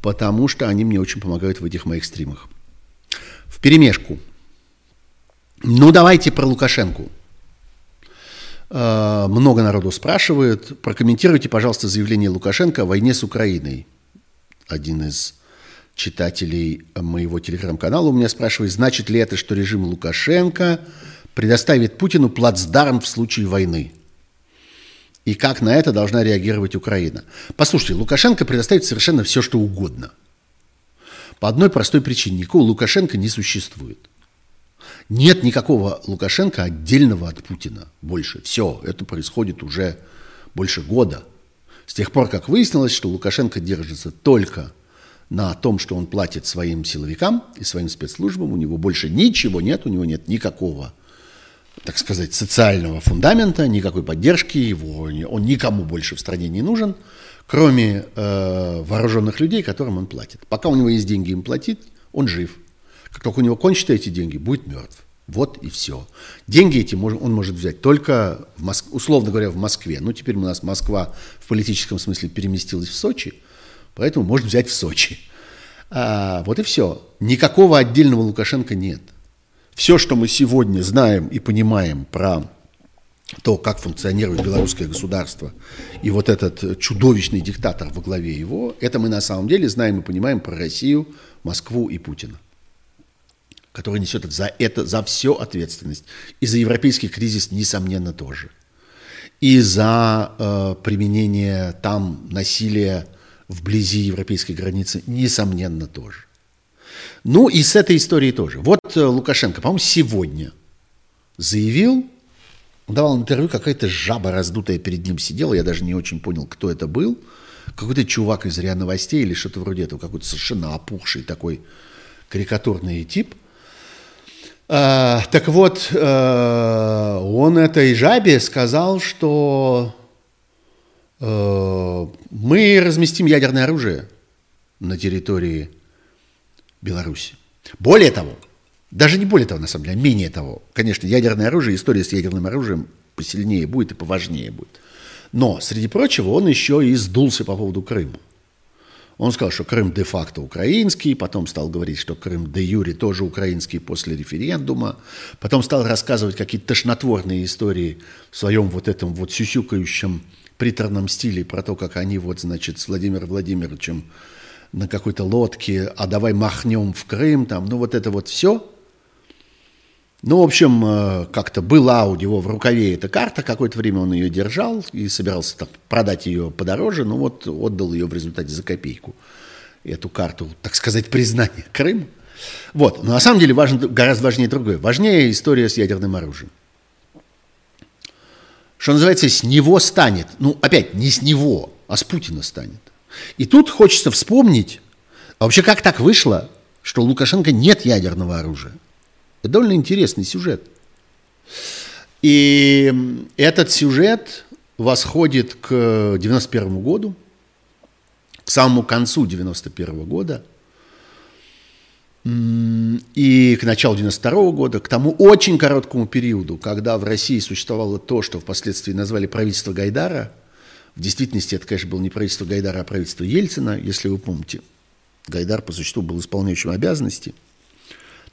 Speaker 1: потому что они мне очень помогают в этих моих стримах в перемешку. Ну, давайте про Лукашенко. Э, много народу спрашивает. Прокомментируйте, пожалуйста, заявление Лукашенко о войне с Украиной. Один из читателей моего телеграм-канала у меня спрашивает, значит ли это, что режим Лукашенко предоставит Путину плацдарм в случае войны? И как на это должна реагировать Украина? Послушайте, Лукашенко предоставит совершенно все, что угодно – по одной простой причине. Никакого Лукашенко не существует. Нет никакого Лукашенко отдельного от Путина больше. Все, это происходит уже больше года. С тех пор, как выяснилось, что Лукашенко держится только на том, что он платит своим силовикам и своим спецслужбам, у него больше ничего нет, у него нет никакого, так сказать, социального фундамента, никакой поддержки, его, он никому больше в стране не нужен кроме э, вооруженных людей, которым он платит. Пока у него есть деньги им платить, он жив. Как только у него кончатся эти деньги, будет мертв. Вот и все. Деньги эти он может взять только, в Моск... условно говоря, в Москве. Ну, теперь у нас Москва в политическом смысле переместилась в Сочи, поэтому может взять в Сочи. А, вот и все. Никакого отдельного Лукашенко нет. Все, что мы сегодня знаем и понимаем про то, как функционирует белорусское государство, и вот этот чудовищный диктатор во главе его, это мы на самом деле знаем и понимаем про Россию, Москву и Путина, который несет за это, за все ответственность. И за европейский кризис, несомненно, тоже. И за э, применение там насилия вблизи европейской границы, несомненно, тоже. Ну и с этой историей тоже. Вот э, Лукашенко, по-моему, сегодня заявил, давал интервью, какая-то жаба раздутая перед ним сидела, я даже не очень понял, кто это был. Какой-то чувак из РИА Новостей или что-то вроде этого, какой-то совершенно опухший такой карикатурный тип. А, так вот, а, он этой жабе сказал, что а, мы разместим ядерное оружие на территории Беларуси. Более того, даже не более того, на самом деле, а менее того. Конечно, ядерное оружие, история с ядерным оружием посильнее будет и поважнее будет. Но, среди прочего, он еще и сдулся по поводу Крыма. Он сказал, что Крым де-факто украинский, потом стал говорить, что Крым де-юре тоже украинский после референдума, потом стал рассказывать какие-то тошнотворные истории в своем вот этом вот сюсюкающем приторном стиле про то, как они вот, значит, с Владимиром Владимировичем на какой-то лодке, а давай махнем в Крым, там, ну вот это вот все – ну, в общем, э, как-то была у него в рукаве эта карта, какое-то время он ее держал и собирался так, продать ее подороже, но вот отдал ее в результате за копейку, эту карту, так сказать, признания Крыма. Вот, но на самом деле важно, гораздо важнее другое. Важнее история с ядерным оружием. Что называется, с него станет, ну, опять, не с него, а с Путина станет. И тут хочется вспомнить, а вообще как так вышло, что у Лукашенко нет ядерного оружия? Это довольно интересный сюжет. И этот сюжет восходит к 91 году, к самому концу 91 года и к началу 92 года, к тому очень короткому периоду, когда в России существовало то, что впоследствии назвали правительство Гайдара. В действительности это, конечно, было не правительство Гайдара, а правительство Ельцина, если вы помните. Гайдар по существу был исполняющим обязанности.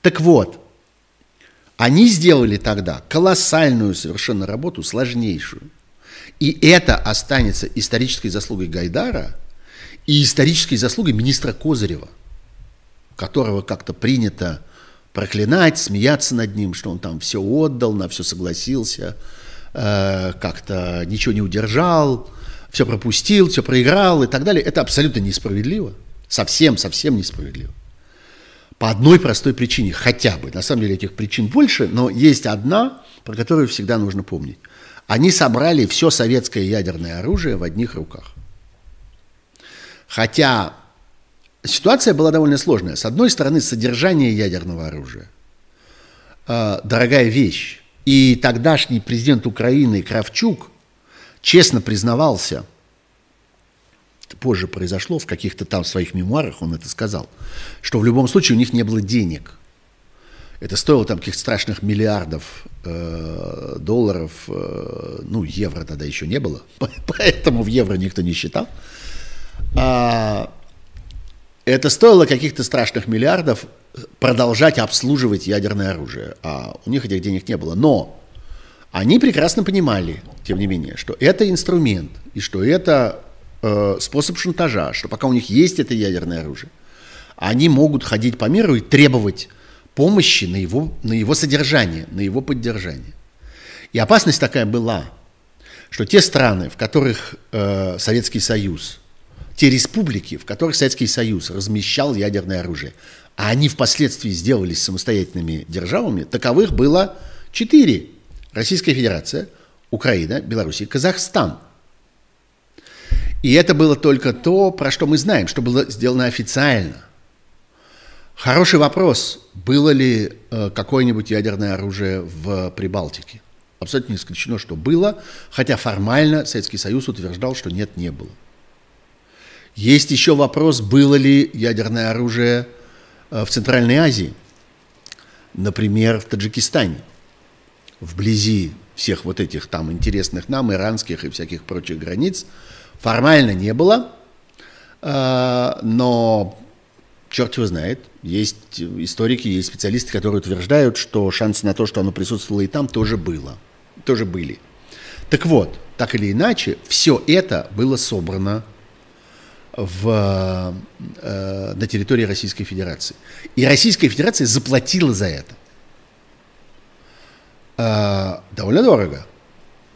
Speaker 1: Так вот, они сделали тогда колоссальную совершенно работу, сложнейшую. И это останется исторической заслугой Гайдара и исторической заслугой министра Козырева, которого как-то принято проклинать, смеяться над ним, что он там все отдал, на все согласился, э, как-то ничего не удержал, все пропустил, все проиграл и так далее. Это абсолютно несправедливо. Совсем, совсем несправедливо. По одной простой причине, хотя бы. На самом деле этих причин больше, но есть одна, про которую всегда нужно помнить. Они собрали все советское ядерное оружие в одних руках. Хотя ситуация была довольно сложная. С одной стороны, содержание ядерного оружия э, – дорогая вещь. И тогдашний президент Украины Кравчук честно признавался – позже произошло, в каких-то там своих мемуарах он это сказал, что в любом случае у них не было денег. Это стоило там каких-то страшных миллиардов э, долларов, э, ну, евро тогда еще не было, поэтому в евро никто не считал. А, это стоило каких-то страшных миллиардов продолжать обслуживать ядерное оружие, а у них этих денег не было. Но они прекрасно понимали, тем не менее, что это инструмент, и что это Э, способ шантажа, что пока у них есть это ядерное оружие, они могут ходить по миру и требовать помощи на его, на его содержание, на его поддержание. И опасность такая была, что те страны, в которых э, Советский Союз, те республики, в которых Советский Союз размещал ядерное оружие, а они впоследствии сделались самостоятельными державами, таковых было четыре. Российская Федерация, Украина, Беларусь и Казахстан – и это было только то, про что мы знаем, что было сделано официально. Хороший вопрос, было ли э, какое-нибудь ядерное оружие в Прибалтике. Абсолютно не исключено, что было, хотя формально Советский Союз утверждал, что нет, не было. Есть еще вопрос, было ли ядерное оружие э, в Центральной Азии, например, в Таджикистане, вблизи всех вот этих там интересных нам, иранских и всяких прочих границ – Формально не было, а, но черт его знает. Есть историки, есть специалисты, которые утверждают, что шансы на то, что оно присутствовало и там, тоже было. Тоже были. Так вот, так или иначе, все это было собрано в, э, на территории Российской Федерации. И Российская Федерация заплатила за это. Э, довольно дорого.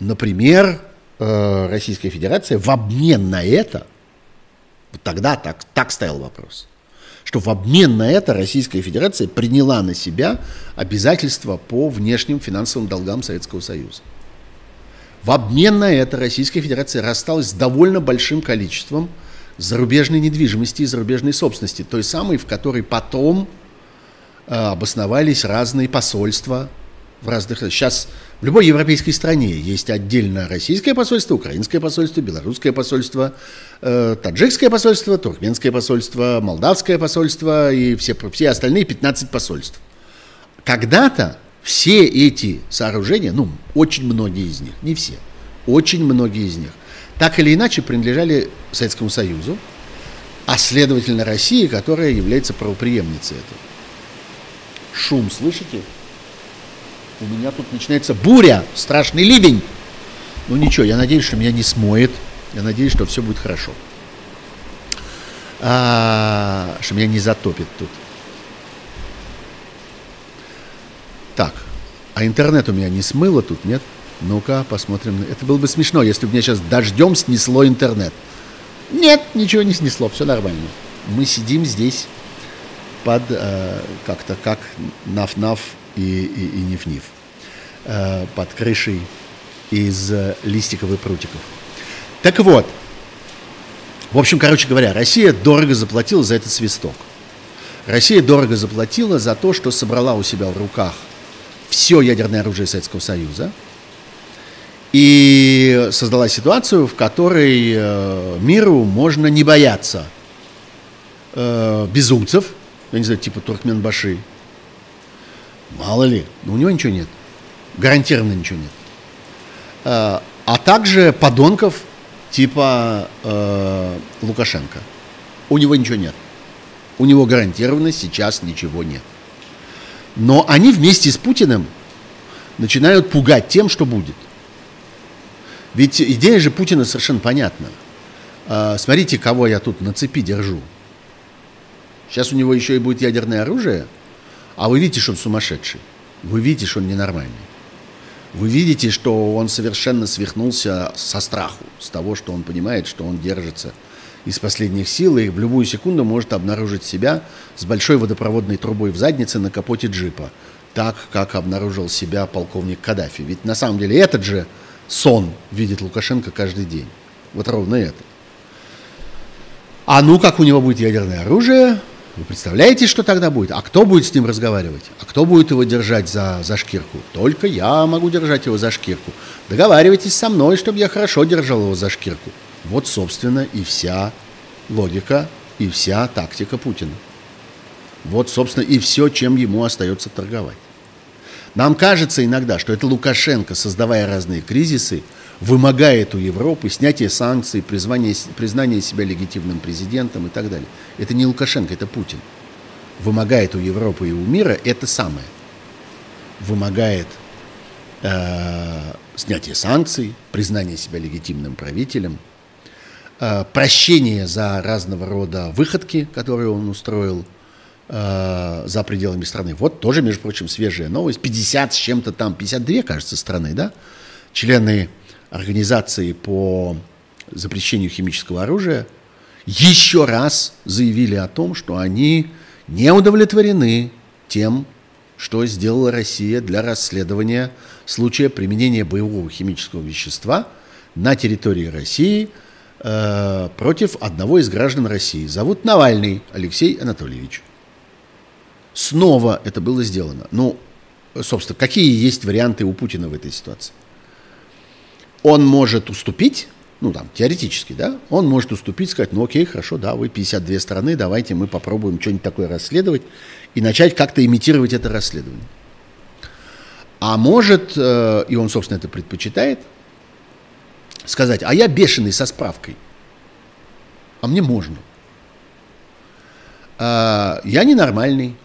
Speaker 1: Например, Э, Российская Федерация в обмен на это, тогда так, так стоял вопрос, что в обмен на это Российская Федерация приняла на себя обязательства по внешним финансовым долгам Советского Союза. В обмен на это Российская Федерация рассталась с довольно большим количеством зарубежной недвижимости и зарубежной собственности, той самой, в которой потом э, обосновались разные посольства в разных... Сейчас в любой европейской стране есть отдельно российское посольство, украинское посольство, белорусское посольство, э, таджикское посольство, туркменское посольство, молдавское посольство и все, все остальные 15 посольств. Когда-то все эти сооружения, ну, очень многие из них, не все, очень многие из них, так или иначе принадлежали Советскому Союзу. а следовательно Россия, которая является правоприемницей этого. Шум, слышите? У меня тут начинается буря, страшный ливень. Ну ничего, я надеюсь, что меня не смоет. Я надеюсь, что все будет хорошо. А, что меня не затопит тут. Так, а интернет у меня не смыло тут, нет? Ну-ка, посмотрим. Это было бы смешно, если бы меня сейчас дождем снесло интернет. Нет, ничего не снесло, все нормально. Мы сидим здесь под э, как-то как наф-наф и, и, и ниф-ниф. Э, под крышей из э, листиков и прутиков. Так вот, в общем, короче говоря, Россия дорого заплатила за этот свисток. Россия дорого заплатила за то, что собрала у себя в руках все ядерное оружие Советского Союза и создала ситуацию, в которой э, миру можно не бояться э, безумцев, я не знаю, типа Туркменбаши. Мало ли, но у него ничего нет. Гарантированно ничего нет. Э, а также подонков типа э, Лукашенко. У него ничего нет. У него гарантированно сейчас ничего нет. Но они вместе с Путиным начинают пугать тем, что будет. Ведь идея же Путина совершенно понятна. Э, смотрите, кого я тут на цепи держу. Сейчас у него еще и будет ядерное оружие, а вы видите, что он сумасшедший. Вы видите, что он ненормальный. Вы видите, что он совершенно свихнулся со страху, с того, что он понимает, что он держится из последних сил и в любую секунду может обнаружить себя с большой водопроводной трубой в заднице на капоте джипа, так, как обнаружил себя полковник Каддафи. Ведь на самом деле этот же сон видит Лукашенко каждый день. Вот ровно это. А ну, как у него будет ядерное оружие, вы представляете, что тогда будет? А кто будет с ним разговаривать? А кто будет его держать за, за шкирку? Только я могу держать его за шкирку. Договаривайтесь со мной, чтобы я хорошо держал его за шкирку. Вот, собственно, и вся логика, и вся тактика Путина. Вот, собственно, и все, чем ему остается торговать. Нам кажется иногда, что это Лукашенко, создавая разные кризисы, вымогает у Европы снятие санкций, признание, признание себя легитимным президентом и так далее. Это не Лукашенко, это Путин. Вымогает у Европы и у мира это самое. Вымогает э, снятие санкций, признание себя легитимным правителем, э, прощение за разного рода выходки, которые он устроил э, за пределами страны. Вот тоже, между прочим, свежая новость. 50 с чем-то там, 52, кажется, страны, да? Члены организации по запрещению химического оружия еще раз заявили о том, что они не удовлетворены тем, что сделала Россия для расследования случая применения боевого химического вещества на территории России э, против одного из граждан России. Зовут Навальный Алексей Анатольевич. Снова это было сделано. Ну, собственно, какие есть варианты у Путина в этой ситуации? Он может уступить, ну там теоретически, да, он может уступить, сказать, ну окей, хорошо, да, вы 52 страны, давайте мы попробуем что-нибудь такое расследовать и начать как-то имитировать это расследование. А может, э, и он, собственно, это предпочитает, сказать, а я бешеный со справкой, а мне можно. А, я ненормальный,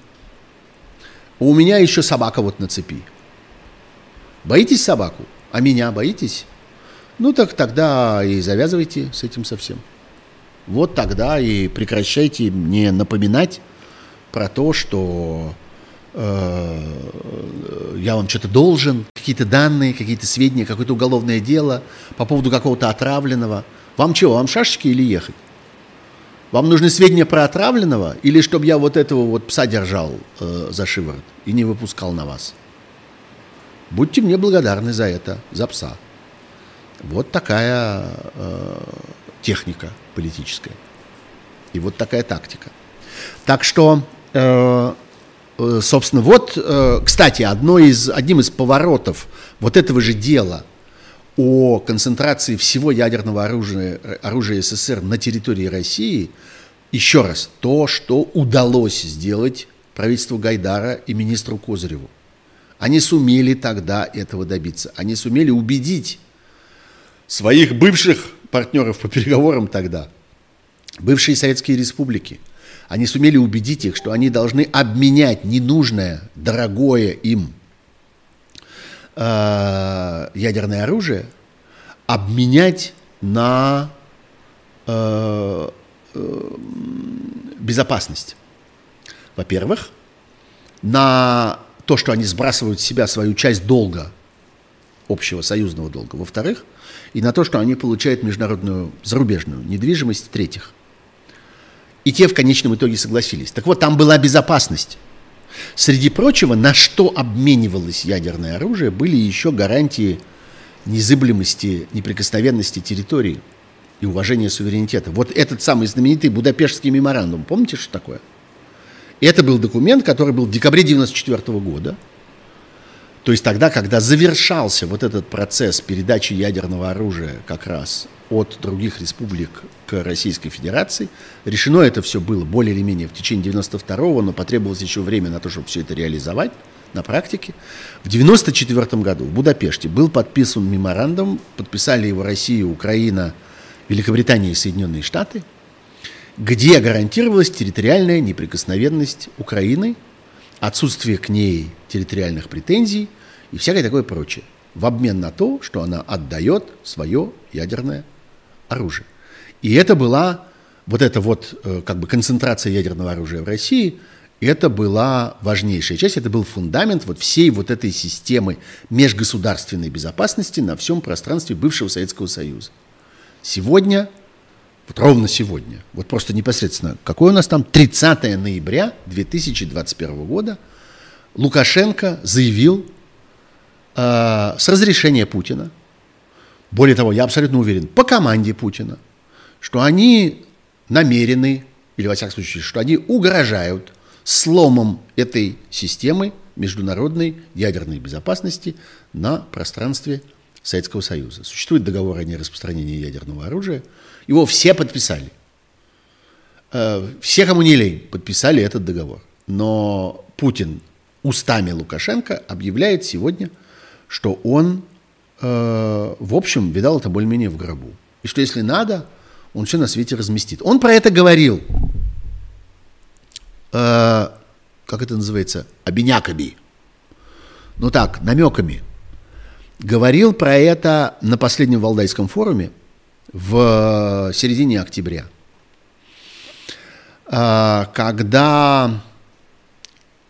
Speaker 1: у меня еще собака вот на цепи. Боитесь собаку? А меня боитесь? Ну так тогда и завязывайте с этим совсем. Вот тогда и прекращайте мне напоминать про то, что э, я вам что-то должен, какие-то данные, какие-то сведения, какое-то уголовное дело по поводу какого-то отравленного. Вам чего, вам шашечки или ехать? Вам нужны сведения про отравленного или чтобы я вот этого вот пса держал э, за шиворот и не выпускал на вас? Будьте мне благодарны за это, за пса. Вот такая э, техника политическая. И вот такая тактика. Так что, э, э, собственно, вот, э, кстати, одно из, одним из поворотов вот этого же дела о концентрации всего ядерного оружия, оружия СССР на территории России, еще раз, то, что удалось сделать правительству Гайдара и министру Козыреву. Они сумели тогда этого добиться. Они сумели убедить своих бывших партнеров по переговорам тогда бывшие советские республики, они сумели убедить их, что они должны обменять ненужное, дорогое им э, ядерное оружие, обменять на э, э, безопасность. Во-первых, на то, что они сбрасывают с себя свою часть долга, общего союзного долга. Во-вторых, и на то, что они получают международную зарубежную недвижимость. В-третьих, и те в конечном итоге согласились. Так вот, там была безопасность. Среди прочего, на что обменивалось ядерное оружие, были еще гарантии незыблемости, неприкосновенности территории и уважения суверенитета. Вот этот самый знаменитый Будапештский меморандум, помните, что такое? Это был документ, который был в декабре 1994 года, то есть тогда, когда завершался вот этот процесс передачи ядерного оружия как раз от других республик к Российской Федерации, решено это все было более или менее в течение 92-го, но потребовалось еще время на то, чтобы все это реализовать на практике. В 1994 году в Будапеште был подписан меморандум, подписали его Россия, Украина, Великобритания и Соединенные Штаты, где гарантировалась территориальная неприкосновенность Украины – отсутствие к ней территориальных претензий и всякое такое прочее, в обмен на то, что она отдает свое ядерное оружие. И это была вот эта вот э, как бы концентрация ядерного оружия в России, это была важнейшая часть, это был фундамент вот всей вот этой системы межгосударственной безопасности на всем пространстве бывшего Советского Союза. Сегодня, вот ровно сегодня, вот просто непосредственно, какой у нас там, 30 ноября 2021 года, Лукашенко заявил э, с разрешения Путина, более того, я абсолютно уверен, по команде Путина, что они намерены, или во всяком случае, что они угрожают сломом этой системы международной ядерной безопасности на пространстве Советского Союза. Существует договор о нераспространении ядерного оружия. Его все подписали. Э, все, кому не лень, подписали этот договор. Но Путин устами Лукашенко объявляет сегодня, что он, э, в общем, видал это более-менее в гробу. И что если надо, он все на свете разместит. Он про это говорил. Э, как это называется? Обиняками. Ну так, намеками. Говорил про это на последнем Валдайском форуме в середине октября. Э, когда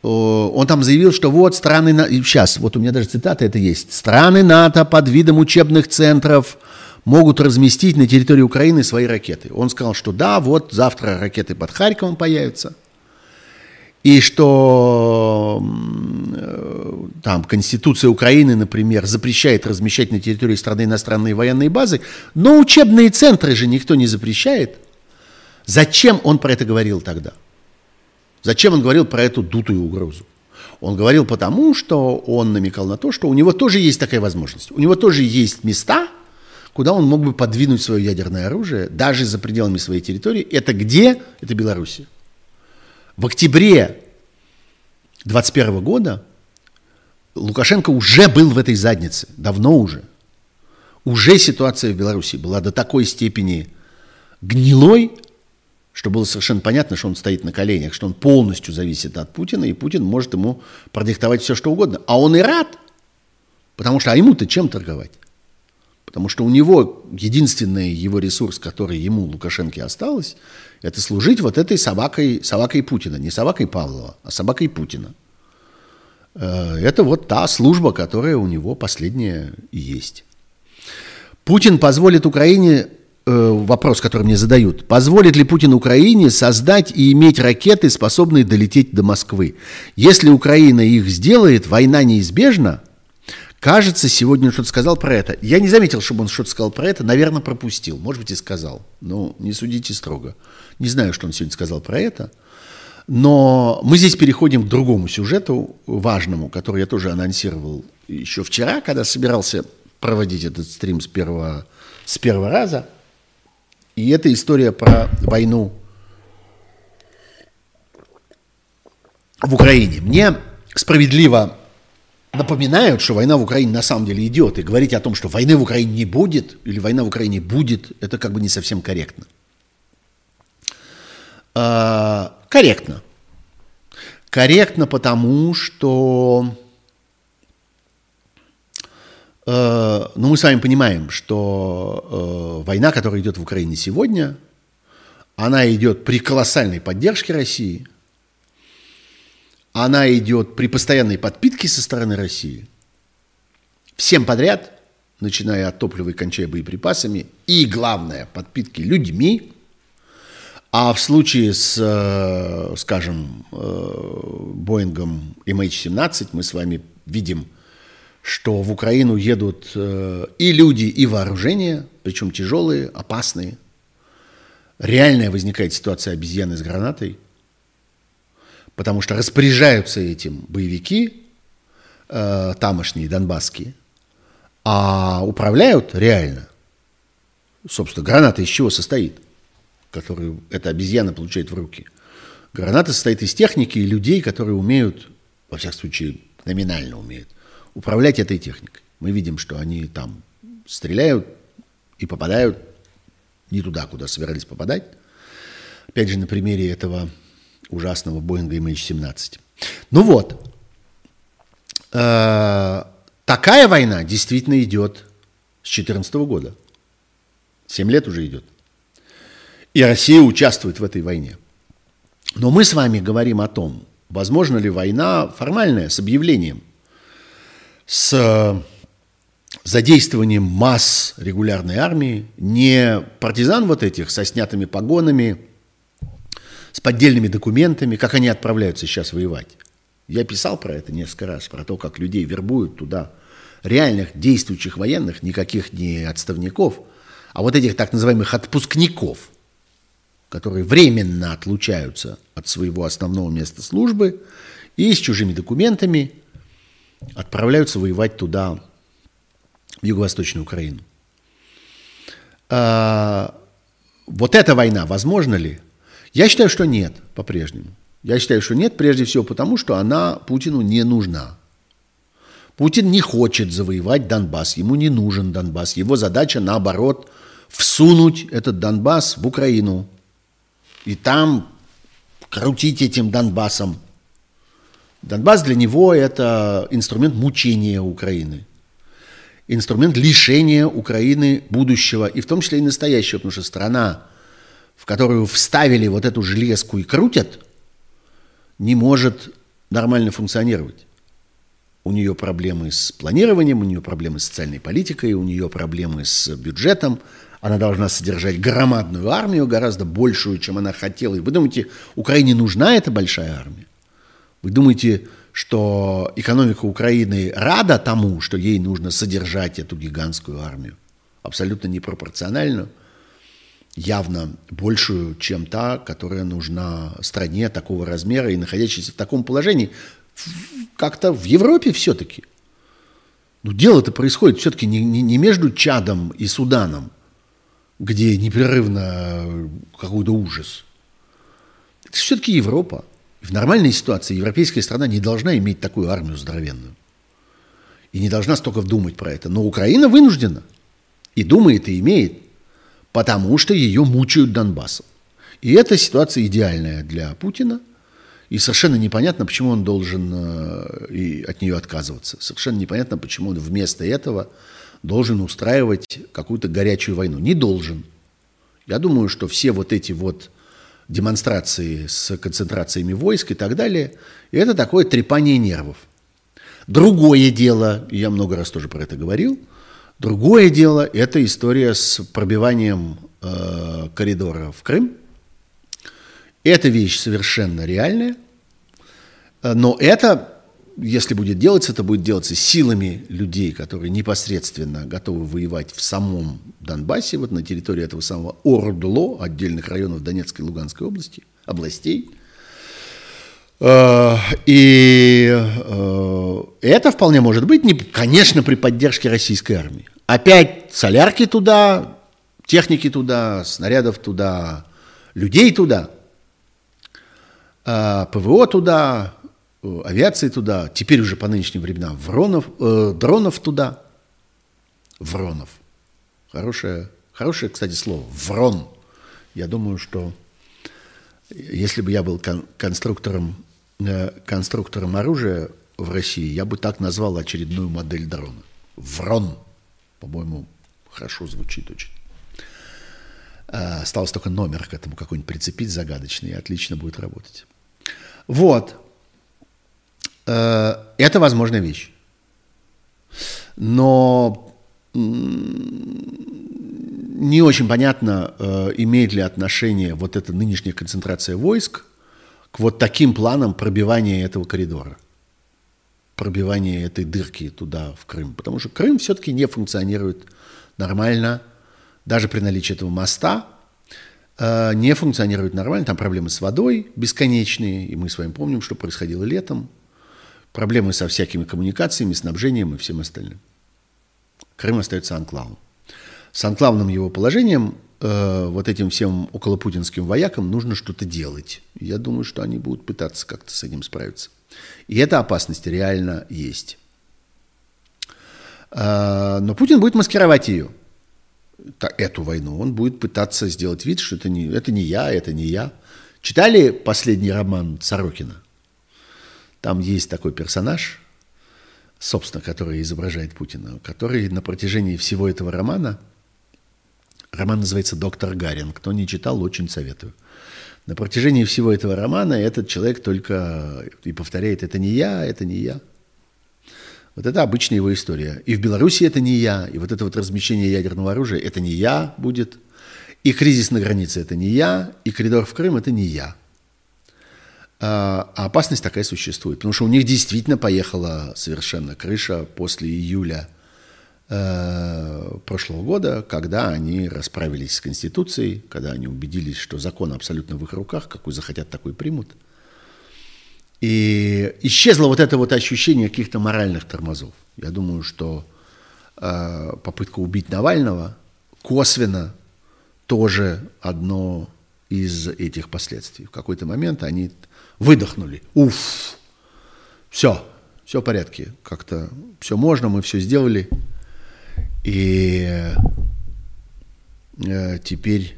Speaker 1: он там заявил, что вот страны, сейчас, вот у меня даже цитата это есть, страны НАТО под видом учебных центров могут разместить на территории Украины свои ракеты. Он сказал, что да, вот завтра ракеты под Харьковом появятся, и что э, там Конституция Украины, например, запрещает размещать на территории страны иностранные военные базы, но учебные центры же никто не запрещает. Зачем он про это говорил тогда? Зачем он говорил про эту дутую угрозу? Он говорил потому, что он намекал на то, что у него тоже есть такая возможность. У него тоже есть места, куда он мог бы подвинуть свое ядерное оружие, даже за пределами своей территории. Это где? Это Белоруссия. В октябре 2021 года Лукашенко уже был в этой заднице, давно уже. Уже ситуация в Беларуси была до такой степени гнилой, что было совершенно понятно, что он стоит на коленях, что он полностью зависит от Путина, и Путин может ему продиктовать все, что угодно. А он и рад, потому что а ему-то чем торговать? Потому что у него единственный его ресурс, который ему, Лукашенко, осталось, это служить вот этой собакой, собакой Путина. Не собакой Павлова, а собакой Путина. Э, это вот та служба, которая у него последняя и есть. Путин позволит Украине Э, вопрос, который мне задают. Позволит ли Путин Украине создать и иметь ракеты, способные долететь до Москвы? Если Украина их сделает, война неизбежна. Кажется, сегодня он что-то сказал про это. Я не заметил, чтобы он что-то сказал про это. Наверное, пропустил. Может быть, и сказал. Но не судите строго. Не знаю, что он сегодня сказал про это. Но мы здесь переходим к другому сюжету, важному, который я тоже анонсировал еще вчера, когда собирался проводить этот стрим с первого, с первого раза – и это история про войну в Украине. Мне справедливо напоминают, что война в Украине на самом деле идет. И говорить о том, что войны в Украине не будет, или война в Украине будет, это как бы не совсем корректно. Э, корректно. Корректно потому, что э, ну, мы с вами понимаем, что э, война, которая идет в Украине сегодня, она идет при колоссальной поддержке России, она идет при постоянной подпитке со стороны России. Всем подряд, начиная от топлива и кончая боеприпасами, и, главное, подпитки людьми – а в случае с, э, скажем, э, Боингом MH17 мы с вами видим, что в Украину едут э, и люди, и вооружения, причем тяжелые, опасные. Реальная возникает ситуация обезьяны с гранатой, потому что распоряжаются этим боевики, тамошние, донбасские, а управляют реально. Собственно, граната из чего состоит – которую эта обезьяна получает в руки. Граната состоит из техники и людей, которые умеют, во всяком случае, номинально умеют, управлять этой техникой. Мы видим, что они там стреляют и попадают не туда, куда собирались попадать. Опять же, на примере этого ужасного Боинга MH17. Ну вот, э, такая война действительно идет с 2014 года. Семь лет уже идет. И Россия участвует в этой войне. Но мы с вами говорим о том, возможно ли война формальная с объявлением, с э, задействованием масс регулярной армии, не партизан вот этих со снятыми погонами, с поддельными документами, как они отправляются сейчас воевать. Я писал про это несколько раз, про то, как людей вербуют туда реальных действующих военных, никаких не отставников, а вот этих так называемых отпускников – которые временно отлучаются от своего основного места службы и с чужими документами отправляются воевать туда, в Юго-Восточную Украину. А, вот эта война возможна ли? Я считаю, что нет по-прежнему. Я считаю, что нет, прежде всего потому, что она Путину не нужна. Путин не хочет завоевать Донбасс, ему не нужен Донбасс. Его задача, наоборот, всунуть этот Донбасс в Украину – и там крутить этим Донбассом. Донбасс для него это инструмент мучения Украины, инструмент лишения Украины будущего, и в том числе и настоящего, потому что страна, в которую вставили вот эту железку и крутят, не может нормально функционировать. У нее проблемы с планированием, у нее проблемы с социальной политикой, у нее проблемы с бюджетом, она должна содержать громадную армию, гораздо большую, чем она хотела. И вы думаете, Украине нужна эта большая армия? Вы думаете, что экономика Украины рада тому, что ей нужно содержать эту гигантскую армию? Абсолютно непропорциональную, явно большую, чем та, которая нужна стране такого размера и находящейся в таком положении, как-то в Европе все-таки. Ну, дело-то происходит все-таки не, не, не между Чадом и Суданом, где непрерывно какой-то ужас. Это все-таки Европа. В нормальной ситуации европейская страна не должна иметь такую армию здоровенную. И не должна столько думать про это. Но Украина вынуждена. И думает, и имеет. Потому что ее мучают Донбассом. И эта ситуация идеальная для Путина. И совершенно непонятно, почему он должен э, и от нее отказываться. Совершенно непонятно, почему он вместо этого должен устраивать какую-то горячую войну. Не должен. Я думаю, что все вот эти вот демонстрации с концентрациями войск и так далее, это такое трепание нервов. Другое дело, я много раз тоже про это говорил, другое дело – это история с пробиванием э, коридора в Крым. Эта вещь совершенно реальная, но это если будет делаться, это будет делаться силами людей, которые непосредственно готовы воевать в самом Донбассе, вот на территории этого самого Ордло, отдельных районов Донецкой и Луганской области, областей. Э, и э, это вполне может быть, конечно, при поддержке российской армии. Опять солярки туда, техники туда, снарядов туда, людей туда, э, ПВО туда, авиации туда, теперь уже по нынешним временам Вронов, э, дронов туда. Вронов. Хорошее, хорошее, кстати, слово. Врон. Я думаю, что Если бы я был кон- конструктором, э, конструктором оружия в России, я бы так назвал очередную модель дрона. Врон, по-моему, хорошо звучит очень. Э, осталось только номер к этому какой-нибудь прицепить загадочный, и отлично будет работать. Вот. Э, это возможная вещь. Но не очень понятно, э, имеет ли отношение вот эта нынешняя концентрация войск к вот таким планам пробивания этого коридора, пробивания этой дырки туда, в Крым. Потому что Крым все-таки не функционирует нормально, даже при наличии этого моста э, не функционирует нормально. Там проблемы с водой бесконечные, и мы с вами помним, что происходило летом. Проблемы со всякими коммуникациями, снабжением и всем остальным. Крым остается анклавом. С анклавным его положением э, вот этим всем околопутинским воякам нужно что-то делать. Я думаю, что они будут пытаться как-то с этим справиться. И эта опасность реально есть. Э, но Путин будет маскировать ее, эту войну. Он будет пытаться сделать вид, что это не, это не я, это не я. Читали последний роман Сорокина? Там есть такой персонаж, собственно, который изображает Путина, который на протяжении всего этого романа, роман называется «Доктор Гарин», кто не читал, очень советую. На протяжении всего этого романа этот человек только и повторяет «это не я, это не я». Вот это обычная его история. И в Беларуси это не я, и вот это вот размещение ядерного оружия – это не я будет, и кризис на границе – это не я, и коридор в Крым – это не я – а, а опасность такая существует, потому что у них действительно поехала совершенно крыша после июля э, прошлого года, когда они расправились с Конституцией, когда они убедились, что закон абсолютно в их руках, какой захотят, такой примут. И исчезло вот это вот ощущение каких-то моральных тормозов. Я думаю, что э, попытка убить Навального косвенно тоже одно из этих последствий. В какой-то момент они выдохнули. Уф, все, все в порядке. Как-то все можно, мы все сделали. И э, теперь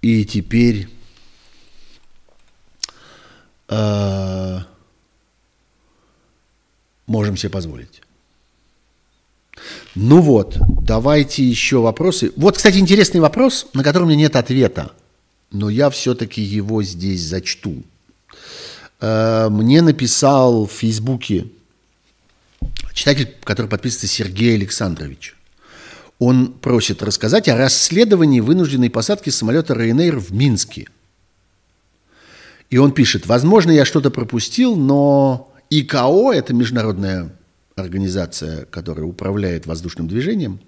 Speaker 1: и теперь э, можем себе позволить. Ну вот, давайте еще вопросы. Вот, кстати, интересный вопрос, на который у меня нет ответа, но я все-таки его здесь зачту. Э, мне написал в Фейсбуке читатель, который подписывается Сергей Александрович. Он просит рассказать о расследовании вынужденной посадки самолета Ryanair в Минске. И он пишет, возможно, я что-то пропустил, но ИКО, это международная организация, которая управляет воздушным движением,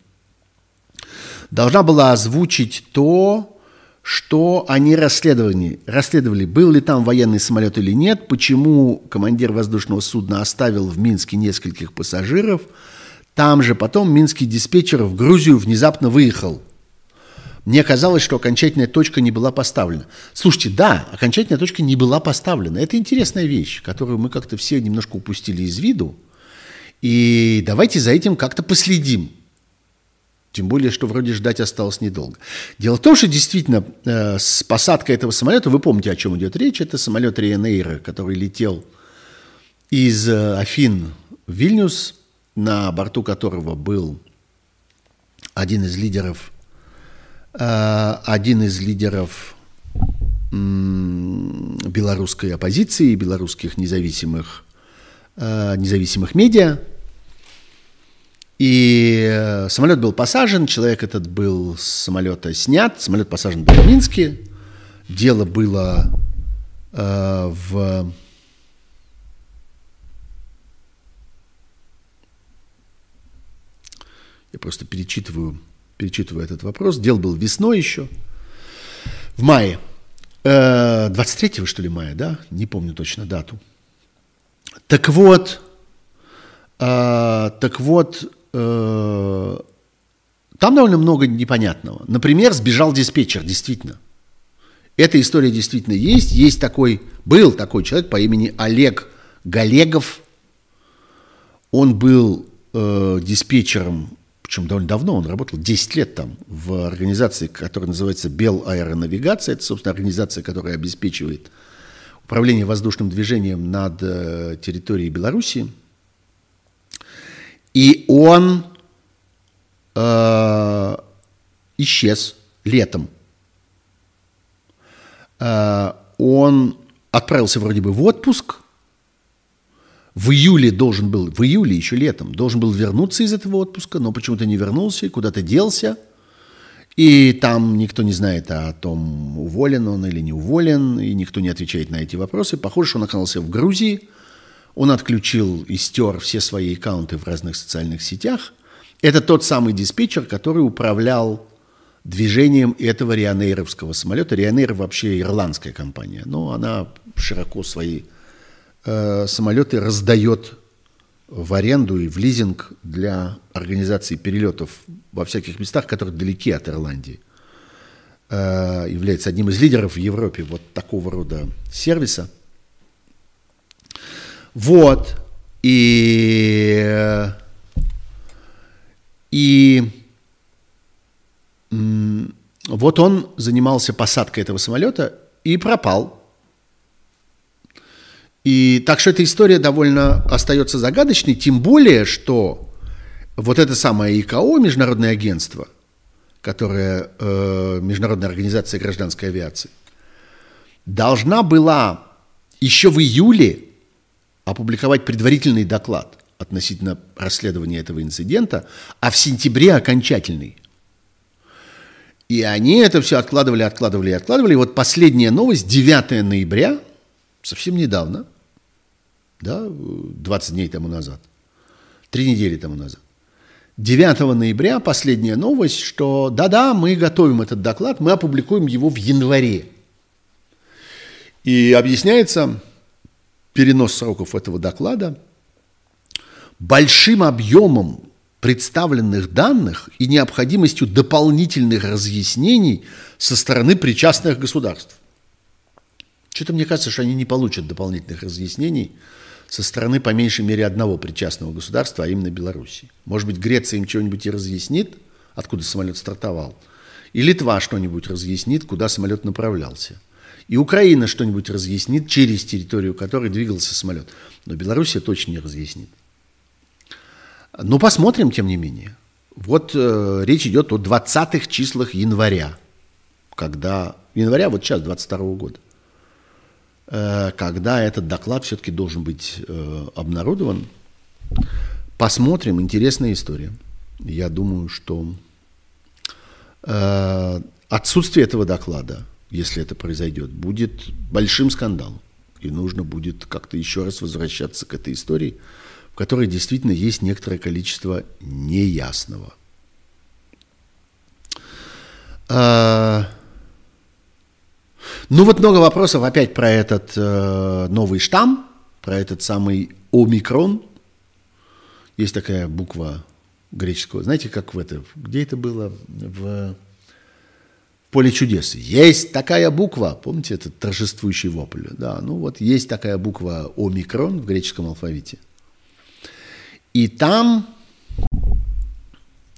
Speaker 1: должна была озвучить то, что они расследовали. расследовали, был ли там военный самолет или нет, почему командир воздушного судна оставил в Минске нескольких пассажиров. Там же потом минский диспетчер в Грузию внезапно выехал. Мне казалось, что окончательная точка не была поставлена. Слушайте, да, окончательная точка не была поставлена. Это интересная вещь, которую мы как-то все немножко упустили из виду. И давайте за этим как-то последим. Тем более, что вроде ждать осталось недолго. Дело в том, что действительно э, с посадкой этого самолета, вы помните, о чем идет речь, это самолет Ryanair, который летел из э, Афин в Вильнюс, на борту которого был один из лидеров, э, один из лидеров белорусской оппозиции, белорусских независимых независимых медиа. И э, самолет был посажен, человек этот был с самолета снят, самолет посажен был в Минске. Дело было э, в... Я просто перечитываю, перечитываю этот вопрос. Дело было весной еще, в мае. Э, 23 что ли мая, да? Не помню точно дату. Так вот, э, так вот, э, там довольно много непонятного. Например, сбежал диспетчер, действительно. Эта история действительно есть. Есть такой, был такой человек по имени Олег Галегов. Он был э, диспетчером, причем довольно давно он работал, 10 лет там, в организации, которая называется Бел Аэронавигация. Это, собственно, организация, которая обеспечивает управление воздушным движением над э, территорией Белоруссии. И он э, исчез летом. Э, он отправился вроде бы в отпуск. В июле должен был, в июле еще летом, должен был вернуться из этого отпуска, но почему-то не вернулся и куда-то делся. И там никто не знает о том, уволен он или не уволен, и никто не отвечает на эти вопросы. Похоже, что он оказался в Грузии. Он отключил и стер все свои аккаунты в разных социальных сетях. Это тот самый диспетчер, который управлял движением этого Рионейровского самолета. Рионейр вообще ирландская компания, но она широко свои э, самолеты раздает в аренду и в лизинг для организации перелетов во всяких местах, которые далеки от Ирландии. Э, является одним из лидеров в Европе вот такого рода сервиса. Вот. И, и вот он занимался посадкой этого самолета и пропал. И так что эта история довольно остается загадочной, тем более, что вот это самое ИКО, Международное агентство, которое э, Международная организация гражданской авиации, должна была еще в июле опубликовать предварительный доклад относительно расследования этого инцидента, а в сентябре окончательный – и они это все откладывали, откладывали и откладывали. И вот последняя новость, 9 ноября, совсем недавно, да, 20 дней тому назад, три недели тому назад. 9 ноября последняя новость, что да-да, мы готовим этот доклад, мы опубликуем его в январе. И объясняется перенос сроков этого доклада большим объемом представленных данных и необходимостью дополнительных разъяснений со стороны причастных государств. Что-то мне кажется, что они не получат дополнительных разъяснений со стороны по меньшей мере одного причастного государства, а именно Беларуси. Может быть, Греция им чего-нибудь и разъяснит, откуда самолет стартовал, и Литва что-нибудь разъяснит, куда самолет направлялся. И Украина что-нибудь разъяснит, через территорию которой двигался самолет. Но Белоруссия точно не разъяснит. Ну, посмотрим, тем не менее. Вот э, речь идет о 20-х числах января, когда, января, вот сейчас, 22 -го года, когда этот доклад все-таки должен быть э, обнародован. Посмотрим, интересная история. Я думаю, что э, отсутствие этого доклада, если это произойдет, будет большим скандалом. И нужно будет как-то еще раз возвращаться к этой истории – которой действительно есть некоторое количество неясного. Ну вот много вопросов опять про этот э, новый штамм, про этот самый омикрон. Есть такая буква греческого. Знаете, как в это, где это было? В поле чудес. Есть такая буква, помните этот торжествующий вопль? Да, ну вот есть такая буква омикрон в греческом алфавите. И там,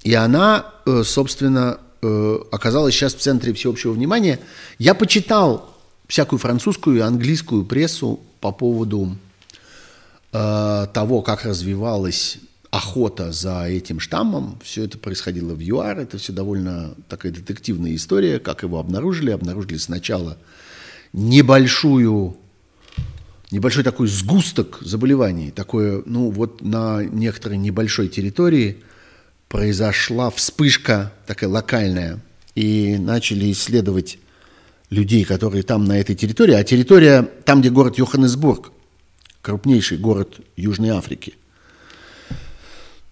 Speaker 1: и она, э, собственно, э, оказалась сейчас в центре всеобщего внимания. Я почитал всякую французскую и английскую прессу по поводу э, того, как развивалась охота за этим штаммом. Все это происходило в ЮАР. Это все довольно такая детективная история, как его обнаружили. Обнаружили сначала небольшую небольшой такой сгусток заболеваний, такое, ну вот на некоторой небольшой территории произошла вспышка такая локальная, и начали исследовать людей, которые там на этой территории, а территория там, где город Йоханнесбург, крупнейший город Южной Африки.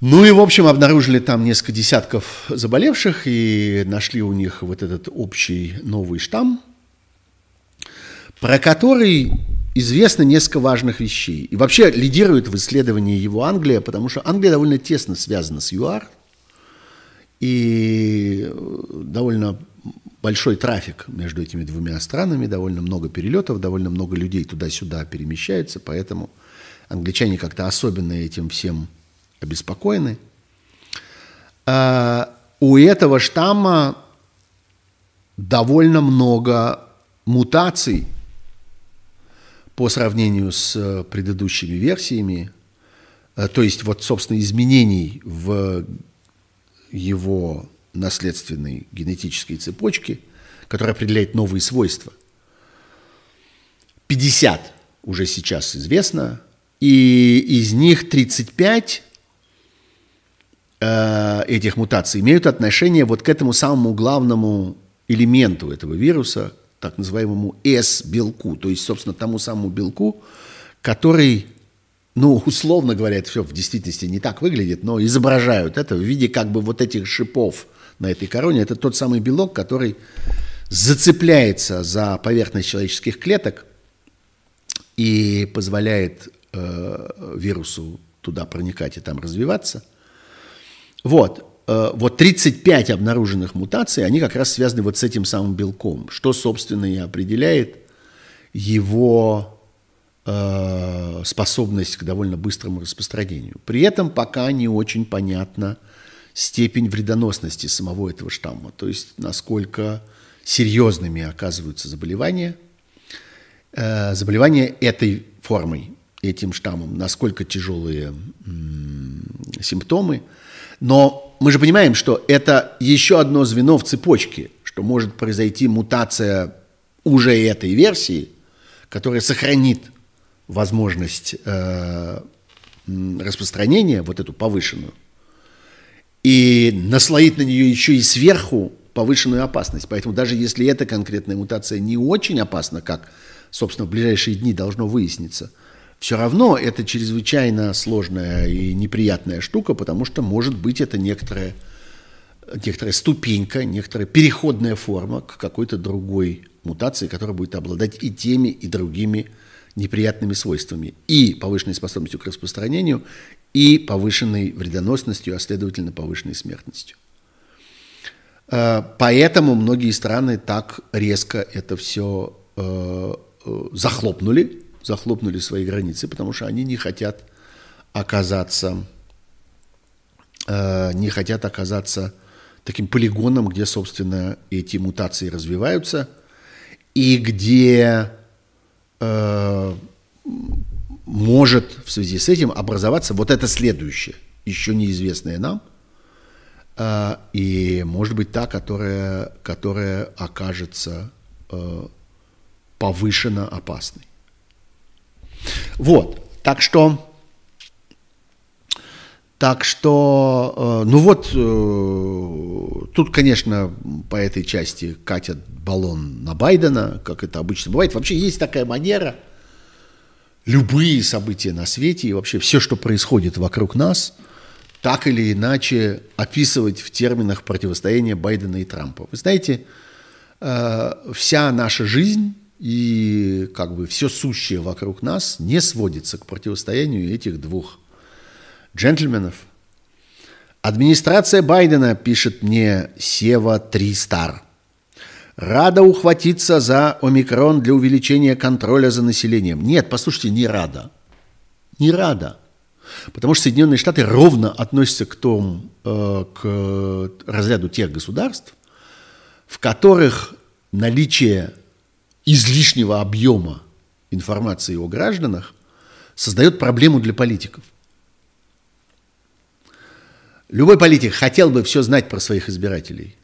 Speaker 1: Ну и, в общем, обнаружили там несколько десятков заболевших и нашли у них вот этот общий новый штамм, про который известно несколько важных вещей. И вообще лидирует в исследовании его Англия, потому что Англия довольно тесно связана с ЮАР, и довольно большой трафик между этими двумя странами, довольно много перелетов, довольно много людей туда-сюда перемещается, поэтому англичане как-то особенно этим всем обеспокоены. э, у этого штамма довольно много мутаций по сравнению с предыдущими версиями, э, то есть вот, собственно, изменений в его наследственной генетической цепочке, которая определяет новые свойства. 50 уже сейчас известно, и из них 35 э, этих мутаций имеют отношение вот к этому самому главному элементу этого вируса, так называемому S-белку, то есть, собственно, тому самому белку, который, ну, условно говоря, это все в действительности не так выглядит, но изображают это в виде как бы вот этих шипов на этой короне. Это тот самый белок, который зацепляется за поверхность человеческих клеток и позволяет э, вирусу туда проникать и там развиваться. Вот. Э, вот 35 обнаруженных мутаций, они как раз связаны вот с этим самым белком, что, собственно, и определяет его э, способность к довольно быстрому распространению. При этом пока не очень понятна степень вредоносности самого этого штамма, то есть насколько серьезными оказываются заболевания, э, заболевания этой формой, этим штаммом, насколько тяжелые симптомы. Но мы же понимаем, что это еще одно звено в цепочке, что может произойти мутация уже этой версии, которая сохранит возможность э, распространения, вот эту повышенную, и наслоит на нее еще и сверху повышенную опасность. Поэтому даже если эта конкретная мутация не очень опасна, как, собственно, в ближайшие дни должно выясниться, все равно это чрезвычайно сложная и неприятная штука, потому что, может быть, это некоторая, некоторая ступенька, некоторая переходная форма к какой-то другой мутации, которая будет обладать и теми, и другими неприятными свойствами. И повышенной способностью к распространению, и повышенной вредоносностью, а следовательно повышенной смертностью. Э, поэтому многие страны так резко это все э, э, захлопнули, захлопнули свои границы, потому что они не хотят оказаться, не хотят оказаться таким полигоном, где, собственно, эти мутации развиваются, и где может в связи с этим образоваться вот это следующее, еще неизвестное нам – а, и, может быть, та, которая, которая окажется э, повышенно опасной. Вот, так что, так что, э, ну вот, э, тут, конечно, по этой части катят баллон на Байдена, как это обычно бывает. Вообще есть такая манера, любые события на свете и вообще все, что происходит вокруг нас – так или иначе описывать в терминах противостояния Байдена и Трампа. Вы знаете, э, вся наша жизнь и как бы все сущее вокруг нас не сводится к противостоянию этих двух джентльменов. Администрация Байдена, пишет мне Сева 3 Стар, рада ухватиться за омикрон для увеличения контроля за населением. Нет, послушайте, не рада. Не рада. Потому что Соединенные Штаты ровно относятся к, тому, э, к разряду тех государств, в которых наличие излишнего объема информации о гражданах создает проблему для политиков. Любой политик хотел бы все знать про своих избирателей.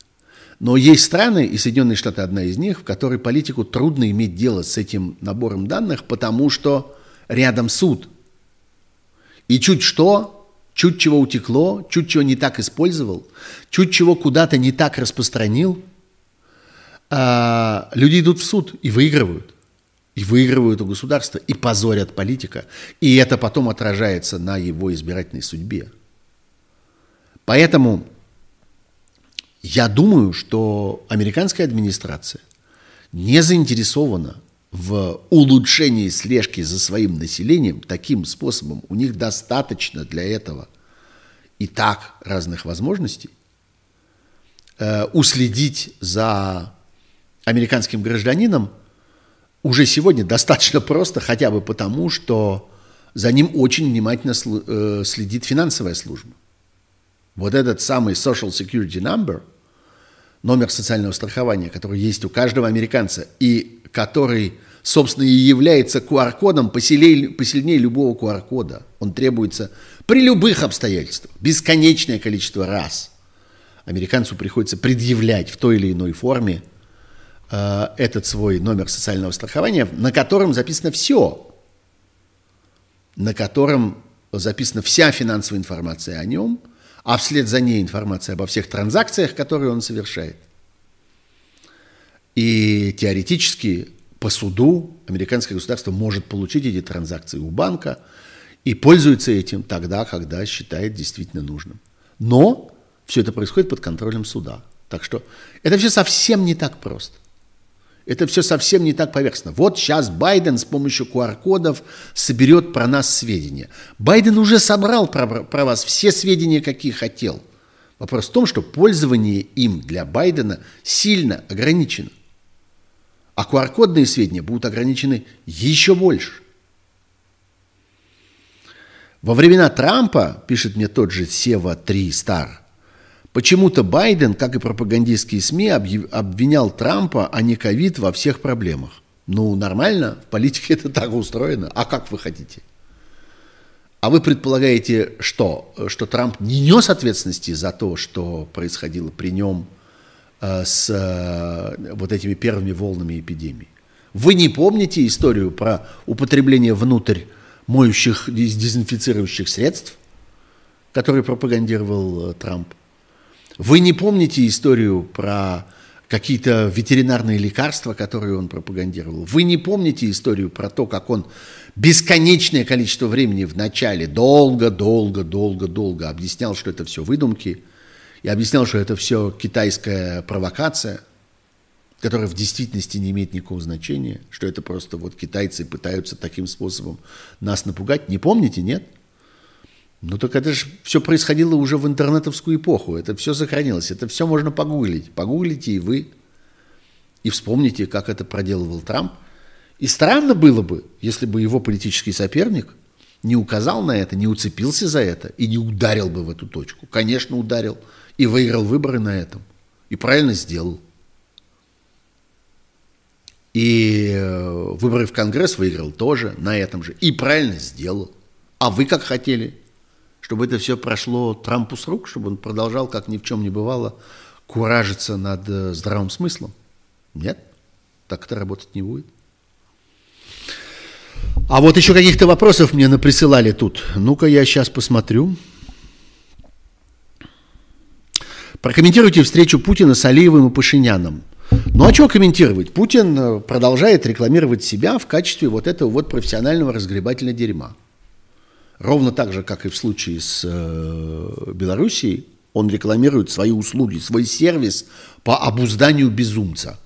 Speaker 1: Но есть страны, и Соединенные Штаты одна из них, в которой политику трудно иметь дело с этим набором данных, потому что рядом суд – и чуть что, чуть чего утекло, чуть чего не так использовал, чуть чего куда-то не так распространил, а, люди идут в суд и выигрывают. И выигрывают у государства, и позорят политика. И это потом отражается на его избирательной судьбе. Поэтому я думаю, что американская администрация не заинтересована в улучшении слежки за своим населением таким способом, у них достаточно для этого и так разных возможностей, э, уследить за американским гражданином уже сегодня достаточно просто, хотя бы потому, что за ним очень внимательно э, следит финансовая служба. Вот этот самый Social Security Number, номер социального страхования, который есть у каждого американца и который, собственно, и является QR-кодом посильнее, посильнее любого QR-кода. Он требуется при любых обстоятельствах, бесконечное количество раз. Американцу приходится предъявлять в той или иной форме э, этот свой номер социального страхования, на котором записано все, на котором записана вся финансовая информация о нем – а вслед за ней информация обо всех транзакциях, которые он совершает. И теоретически по суду американское государство может получить эти транзакции у банка и пользуется этим тогда, когда считает действительно нужным. Но все это происходит под контролем суда. Так что это все совсем не так просто. Это все совсем не так поверхностно. Вот сейчас Байден с помощью QR-кодов соберет про нас сведения. Байден уже собрал про, про вас все сведения, какие хотел. Вопрос в том, что пользование им для Байдена сильно ограничено. А QR-кодные сведения будут ограничены еще больше. Во времена Трампа, пишет мне тот же Сева 3 Стар, Почему-то Байден, как и пропагандистские СМИ, обвинял Трампа, а не ковид во всех проблемах. Ну, нормально, в политике это так устроено. А как вы хотите? А вы предполагаете, что? Что Трамп не нес ответственности за то, что происходило при нем э, с э, вот этими первыми волнами эпидемии? Вы не помните историю про употребление внутрь моющих, дезинфицирующих средств, которые пропагандировал э, Трамп? Вы не помните историю про какие-то ветеринарные лекарства, которые он пропагандировал. Вы не помните историю про то, как он бесконечное количество времени в начале долго, долго, долго, долго объяснял, что это все выдумки, и объяснял, что это все китайская провокация, которая в действительности не имеет никакого значения, что это просто вот китайцы пытаются таким способом нас напугать. Не помните, нет? Ну так это же все происходило уже в интернетовскую эпоху. Это все сохранилось. Это все можно погуглить. Погуглите и вы. И вспомните, как это проделывал Трамп. И странно было бы, если бы его политический соперник не указал на это, не уцепился за это и не ударил бы в эту точку. Конечно, ударил. И выиграл выборы на этом. И правильно сделал. И э, выборы в Конгресс выиграл тоже на этом же. И правильно сделал. А вы как хотели? Чтобы это все прошло Трампу с рук, чтобы он продолжал, как ни в чем не бывало, куражиться над э, здравым смыслом? Нет, так это работать не будет. А вот еще каких-то вопросов мне наприсылали тут. Ну-ка, я сейчас посмотрю. Прокомментируйте встречу Путина с Алиевым и Пашиняном. Ну а что комментировать? Путин э, продолжает рекламировать себя в качестве вот этого вот профессионального разгребателя дерьма. Ровно так же, как и в случае с э, Белоруссией, он рекламирует свои услуги, свой сервис по обузданию безумца.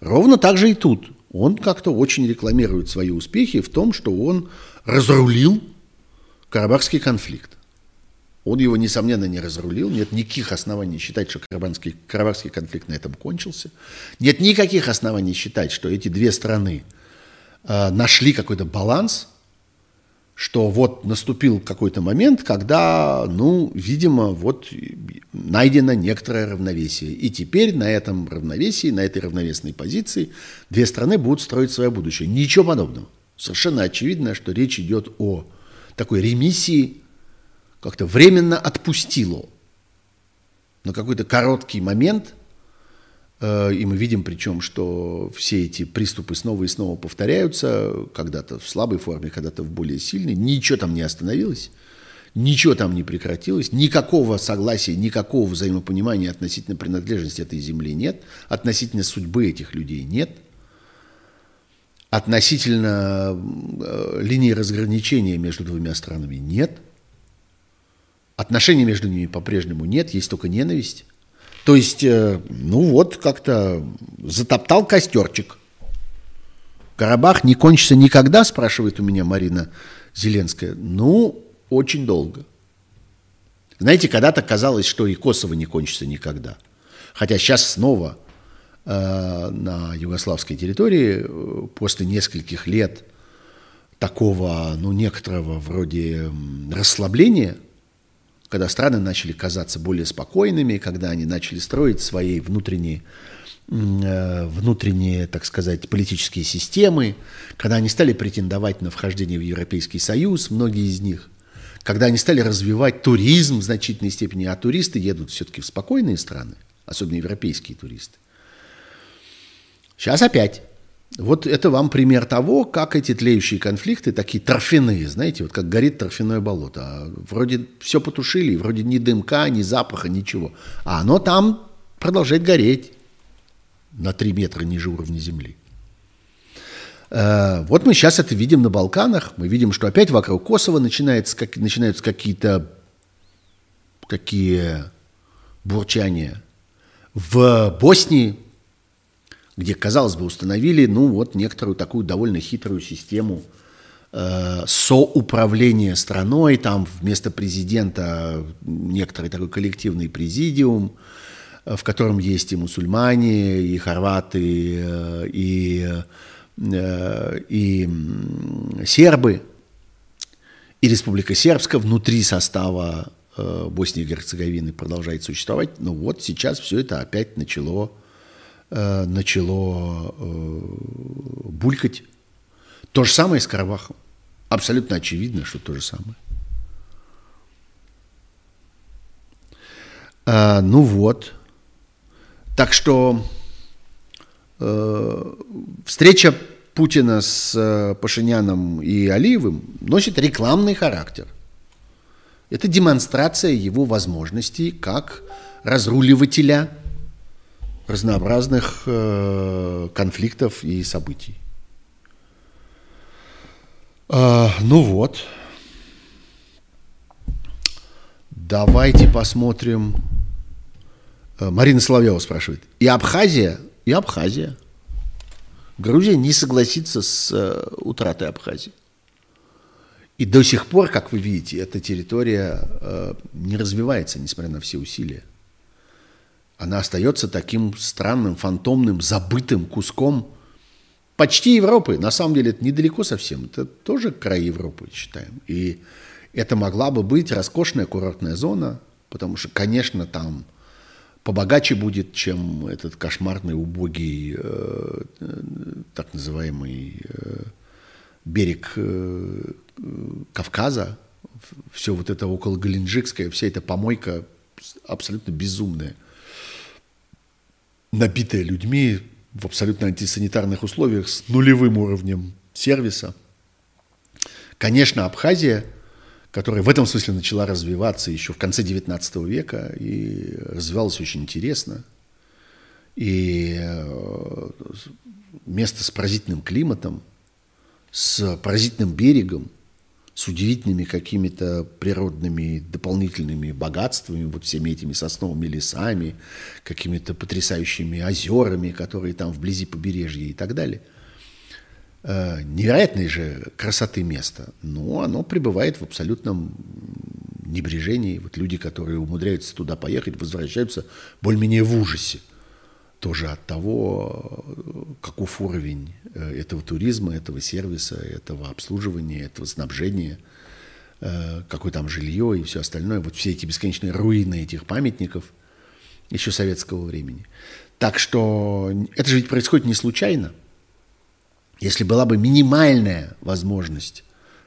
Speaker 1: Ровно так же и тут. Он как-то очень рекламирует свои успехи в том, что он разрулил Карабахский конфликт. Он его, несомненно, не разрулил. Нет никаких оснований считать, что Карабахский, Карабахский конфликт на этом кончился. Нет никаких оснований считать, что эти две страны э, нашли какой-то баланс – что вот наступил какой-то момент, когда, ну, видимо, вот найдено некоторое равновесие. И теперь на этом равновесии, на этой равновесной позиции две страны будут строить свое будущее. Ничего подобного. Совершенно очевидно, что речь идет о такой ремиссии, как-то временно отпустило на какой-то короткий момент – и мы видим причем, что все эти приступы снова и снова повторяются, когда-то в слабой форме, когда-то в более сильной. Ничего там не остановилось, ничего там не прекратилось, никакого согласия, никакого взаимопонимания относительно принадлежности этой земли нет, относительно судьбы этих людей нет, относительно э, линии разграничения между двумя странами нет, отношений между ними по-прежнему нет, есть только ненависть. То есть, э, ну вот, как-то затоптал костерчик. Карабах не кончится никогда, спрашивает у меня Марина Зеленская. Ну, очень долго. Знаете, когда-то казалось, что и Косово не кончится никогда. Хотя сейчас снова э, на югославской территории э, после нескольких лет такого, ну, некоторого вроде расслабления – когда страны начали казаться более спокойными, когда они начали строить свои внутренние Э, внутренние, так сказать, политические системы, когда они стали претендовать на вхождение в Европейский Союз, многие из них, когда они стали развивать туризм в значительной степени, а туристы едут все-таки в спокойные страны, особенно европейские туристы. Сейчас опять. Вот это вам пример того, как эти тлеющие конфликты, такие торфяные, знаете, вот как горит торфяное болото. А вроде все потушили, вроде ни дымка, ни запаха, ничего. А оно там продолжает гореть на 3 метра ниже уровня земли. Э, вот мы сейчас это видим на Балканах. Мы видим, что опять вокруг Косово начинается, начинаются какие-то какие бурчания. В Боснии, где, казалось бы, установили, ну, вот некоторую такую довольно хитрую систему э, соуправления страной, там вместо президента некоторый такой коллективный президиум, Э, в котором есть и мусульмане, и хорваты, э, и, э, и сербы, и Республика Сербская внутри состава Боснии и Герцеговины продолжает существовать. Но вот сейчас все это опять начало, начало булькать. То же самое с Карабахом. Абсолютно очевидно, что то же самое. А, ну вот. Так что э, встреча Путина с э, Пашиняном и Алиевым носит рекламный характер. Это демонстрация его возможностей как разруливателя разнообразных э, конфликтов и событий. Э, ну вот. Давайте посмотрим Э, Марина Соловьева спрашивает. И Абхазия? И Абхазия. Грузия не согласится с э, утратой Абхазии. И до сих пор, как вы видите, эта территория не развивается, несмотря на все усилия. Она остается таким странным, фантомным, забытым куском почти Европы. На самом деле это недалеко совсем. Это тоже край Европы, считаем. И это могла бы быть роскошная курортная зона, потому что, конечно, там побогаче будет, чем этот кошмарный, убогий, э, так называемый э, берег э, Кавказа, все вот это около Галенджикская, вся эта помойка абсолютно безумная, набитая людьми в абсолютно антисанитарных условиях с нулевым уровнем сервиса. Конечно, Абхазия – которая в этом смысле начала развиваться еще в конце XIX века и развивалась очень интересно. И э, место с поразительным климатом, с поразительным берегом, с удивительными какими-то природными дополнительными богатствами, вот всеми этими сосновыми лесами, какими-то потрясающими озерами, которые там вблизи побережья и так далее – э, невероятной же красоты место, но оно пребывает в абсолютном небрежении. Вот люди, которые умудряются туда поехать, возвращаются более-менее в ужасе тоже от того, каков уровень э, этого туризма, этого сервиса, этого обслуживания, этого снабжения, э, какое там жилье и все остальное. Вот все эти бесконечные руины этих памятников еще советского времени. Так что это же ведь происходит не случайно. Если была бы минимальная возможность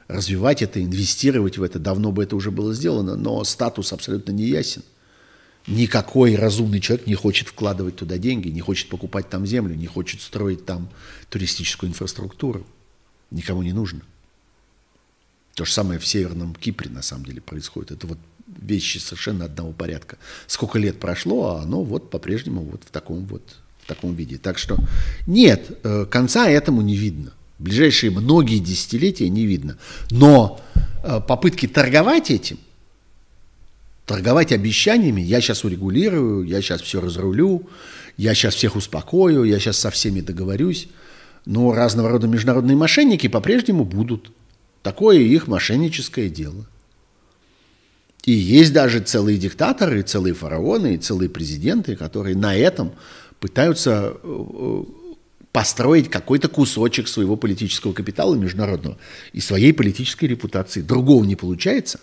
Speaker 1: развивать это, инвестировать в это, давно бы это уже было сделано, но статус абсолютно не ясен. Никакой разумный человек не хочет вкладывать туда деньги, не хочет покупать там землю, не хочет строить там туристическую инфраструктуру. Никому не нужно. То же самое в Северном Кипре на самом деле происходит. Это вот вещи совершенно одного порядка. Сколько лет прошло, а оно вот по-прежнему вот в таком вот в таком виде. Так что нет, э, конца этому не видно. Ближайшие многие десятилетия не видно. Но э, попытки торговать этим, торговать обещаниями, я сейчас урегулирую, я сейчас все разрулю, я сейчас всех успокою, я сейчас со всеми договорюсь. Но разного рода международные мошенники по-прежнему будут. Такое их мошенническое дело. И есть даже целые диктаторы, целые фараоны, целые президенты, которые на этом пытаются э, построить какой-то кусочек своего политического капитала международного и своей политической репутации. Другого не получается.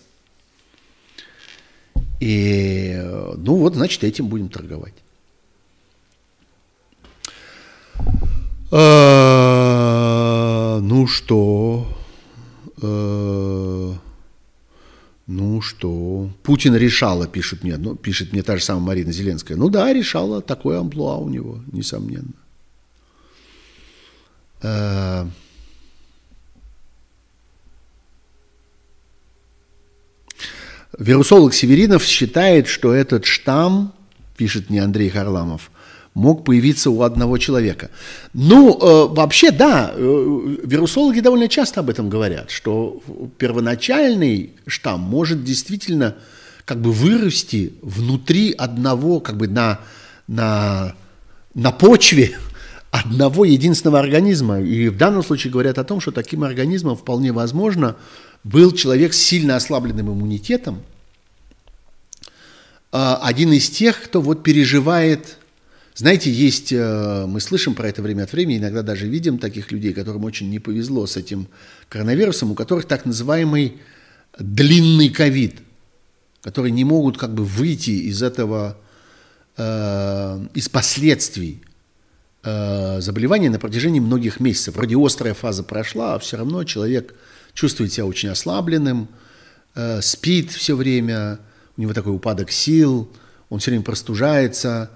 Speaker 1: И, ну вот, значит, этим будем торговать. А, ну что? А, ну что? Путин решала, пишет мне, ну, пишет мне та же самая Марина Зеленская. Ну да, решала, такое амплуа у него, несомненно. А, Вирусолог Северинов считает, что этот штамм, пишет мне Андрей Харламов, мог появиться у одного человека. Ну, э, вообще, да, э, вирусологи довольно часто об этом говорят, что первоначальный штамм может действительно как бы вырасти внутри одного, как бы на, на, на почве одного единственного организма. И в данном случае говорят о том, что таким организмом вполне возможно был человек с сильно ослабленным иммунитетом, а, один из тех, кто вот переживает, знаете, есть, э, мы слышим про это время от времени, иногда даже видим таких людей, которым очень не повезло с этим коронавирусом, у которых так называемый длинный ковид, которые не могут как бы выйти из этого, э, из последствий э, заболевания на протяжении многих месяцев. Вроде острая фаза прошла, а все равно человек чувствует себя очень ослабленным, э, спит все время, у него такой упадок сил, он все время простужается,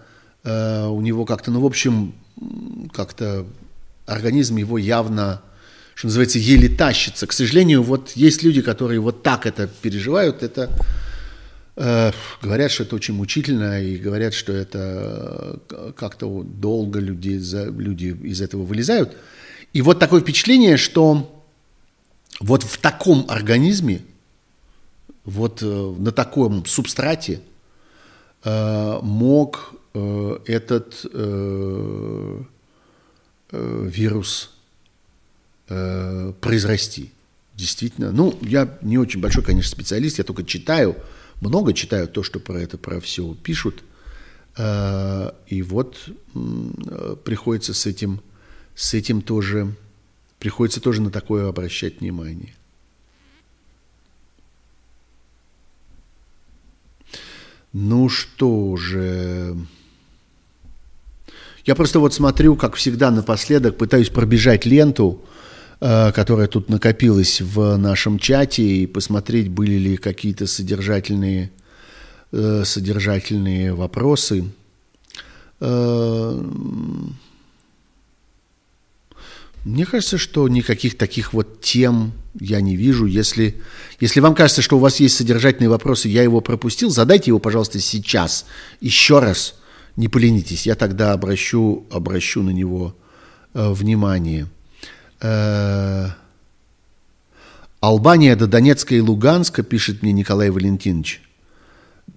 Speaker 1: э, у него как-то, ну, в общем, как-то организм его явно, что называется, еле тащится. К сожалению, вот есть люди, которые вот так это переживают, это говорят, что это очень мучительно, и говорят, что это как-то долго люди, люди из этого вылезают. И вот такое впечатление, что вот в таком организме, вот э, на таком субстрате э, мог э, этот вирус произрасти. Действительно. Ну, я не очень большой, конечно, специалист, я только читаю, много читаю то, что про это, про все пишут. И вот приходится с этим, с этим тоже Приходится тоже на такое обращать внимание. Ну что же... Я просто вот смотрю, как всегда, напоследок пытаюсь пробежать ленту, э, которая тут накопилась в нашем чате, и посмотреть, были ли какие-то содержательные, э, содержательные вопросы. Э, мне кажется, что никаких таких вот тем я не вижу. Если, если вам кажется, что у вас есть содержательные вопросы, я его пропустил, задайте его, пожалуйста, сейчас. Еще раз. Не поленитесь, я тогда обращу, обращу на него э, внимание. Э, Албания до Донецка и Луганска, пишет мне Николай Валентинович.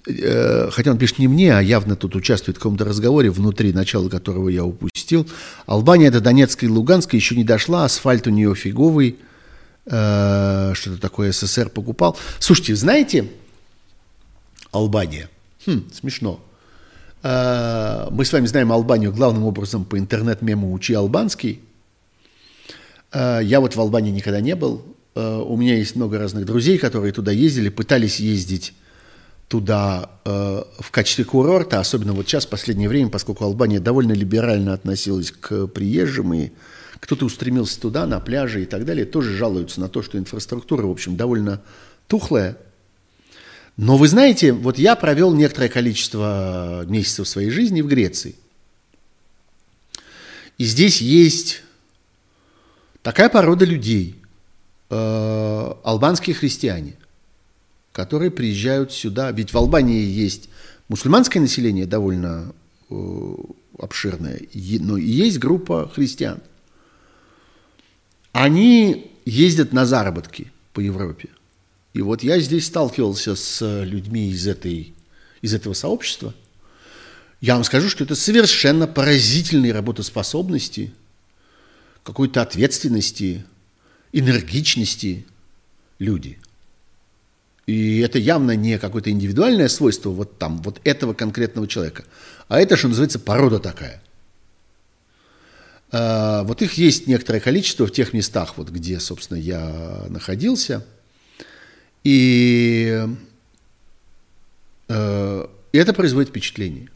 Speaker 1: Э, хотя он пишет не мне, а явно тут участвует в каком-то разговоре, внутри начала которого я упустил. Албания до Донецка и Луганска еще не дошла, асфальт у нее фиговый, э, что-то такое СССР покупал. Слушайте, знаете, Албания, хм, смешно. Мы с вами знаем Албанию главным образом по интернет-мему «Учи албанский». Я вот в Албании никогда не был. У меня есть много разных друзей, которые туда ездили, пытались ездить туда э, в качестве курорта, особенно вот сейчас, в последнее время, поскольку Албания довольно либерально относилась к приезжим, и кто-то устремился туда, на пляже и так далее, тоже жалуются на то, что инфраструктура, в общем, довольно тухлая. Но вы знаете, вот я провел некоторое количество месяцев своей жизни в Греции. И здесь есть такая порода людей, э, албанские христиане, которые приезжают сюда. Ведь в Албании есть мусульманское население довольно э, обширное, но есть группа христиан. Они ездят на заработки по Европе. И вот я здесь сталкивался с людьми из, этой, из этого сообщества. Я вам скажу, что это совершенно поразительные работоспособности, какой-то ответственности, энергичности люди – и это явно не какое-то индивидуальное свойство вот там, вот этого конкретного человека, а это, что называется, порода такая. А, вот их есть некоторое количество в тех местах, вот где, собственно, я находился. И Э, это производит впечатление.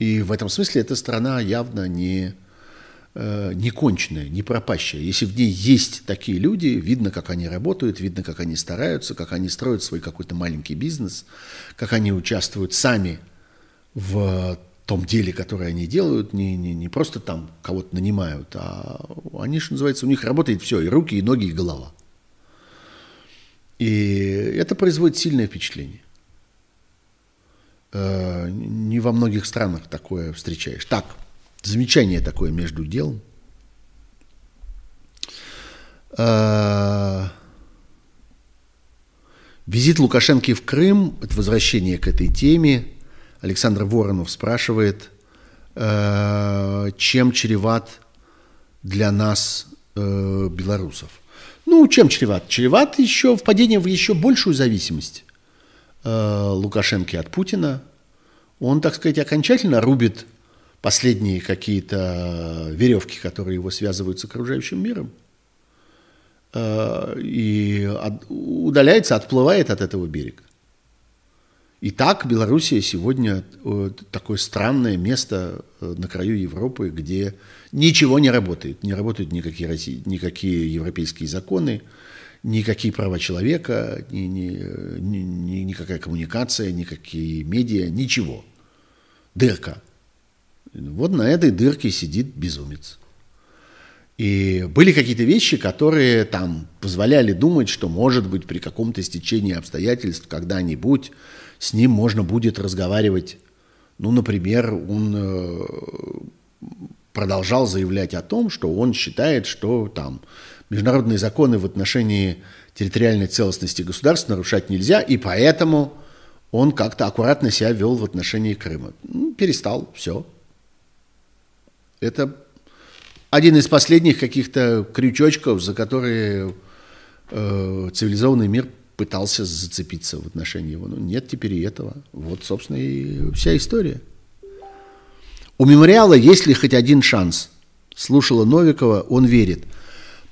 Speaker 1: И в этом смысле эта страна явно не, э, не конченная, не пропащая. Если в ней есть такие люди, видно, как они работают, видно, как они стараются, как они строят свой какой-то маленький бизнес, как они участвуют сами в том деле, которое они делают, не, не, не просто там кого-то нанимают, а они, что называется, у них работает все, и руки, и ноги, и голова. И это производит сильное впечатление. Э, не во многих странах такое встречаешь. Так, замечание такое между делом. Э, визит Лукашенко в Крым, это возвращение к этой теме. Александр Воронов спрашивает, э, чем чреват для нас белорусов. Ну, чем чреват? Чреват еще впадение в еще большую зависимость Э, Лукашенко от Путина, он, так сказать, окончательно рубит последние какие-то веревки, которые его связывают с окружающим миром, э, и удаляется, отплывает от этого берега. И так Белоруссия сегодня э, такое странное место на краю Европы, где ничего не работает. Не работают никакие, России, никакие европейские законы, никакие права человека, ни, ни, ни, никакая коммуникация, никакие медиа, ничего. Дырка. Вот на этой дырке сидит безумец. И были какие-то вещи, которые там позволяли думать, что, может быть, при каком-то стечении обстоятельств когда-нибудь с ним можно будет разговаривать. Ну, например, он э, продолжал заявлять о том, что он считает, что там международные законы в отношении территориальной целостности государства нарушать нельзя, и поэтому он как-то аккуратно себя вел в отношении Крыма. Ну, перестал, все. Это один из последних каких-то крючочков, за которые э, цивилизованный мир пытался зацепиться в отношении его. Ну, нет теперь и этого. Вот, собственно, и вся история. У мемориала есть ли хоть один шанс? Слушала Новикова, он верит.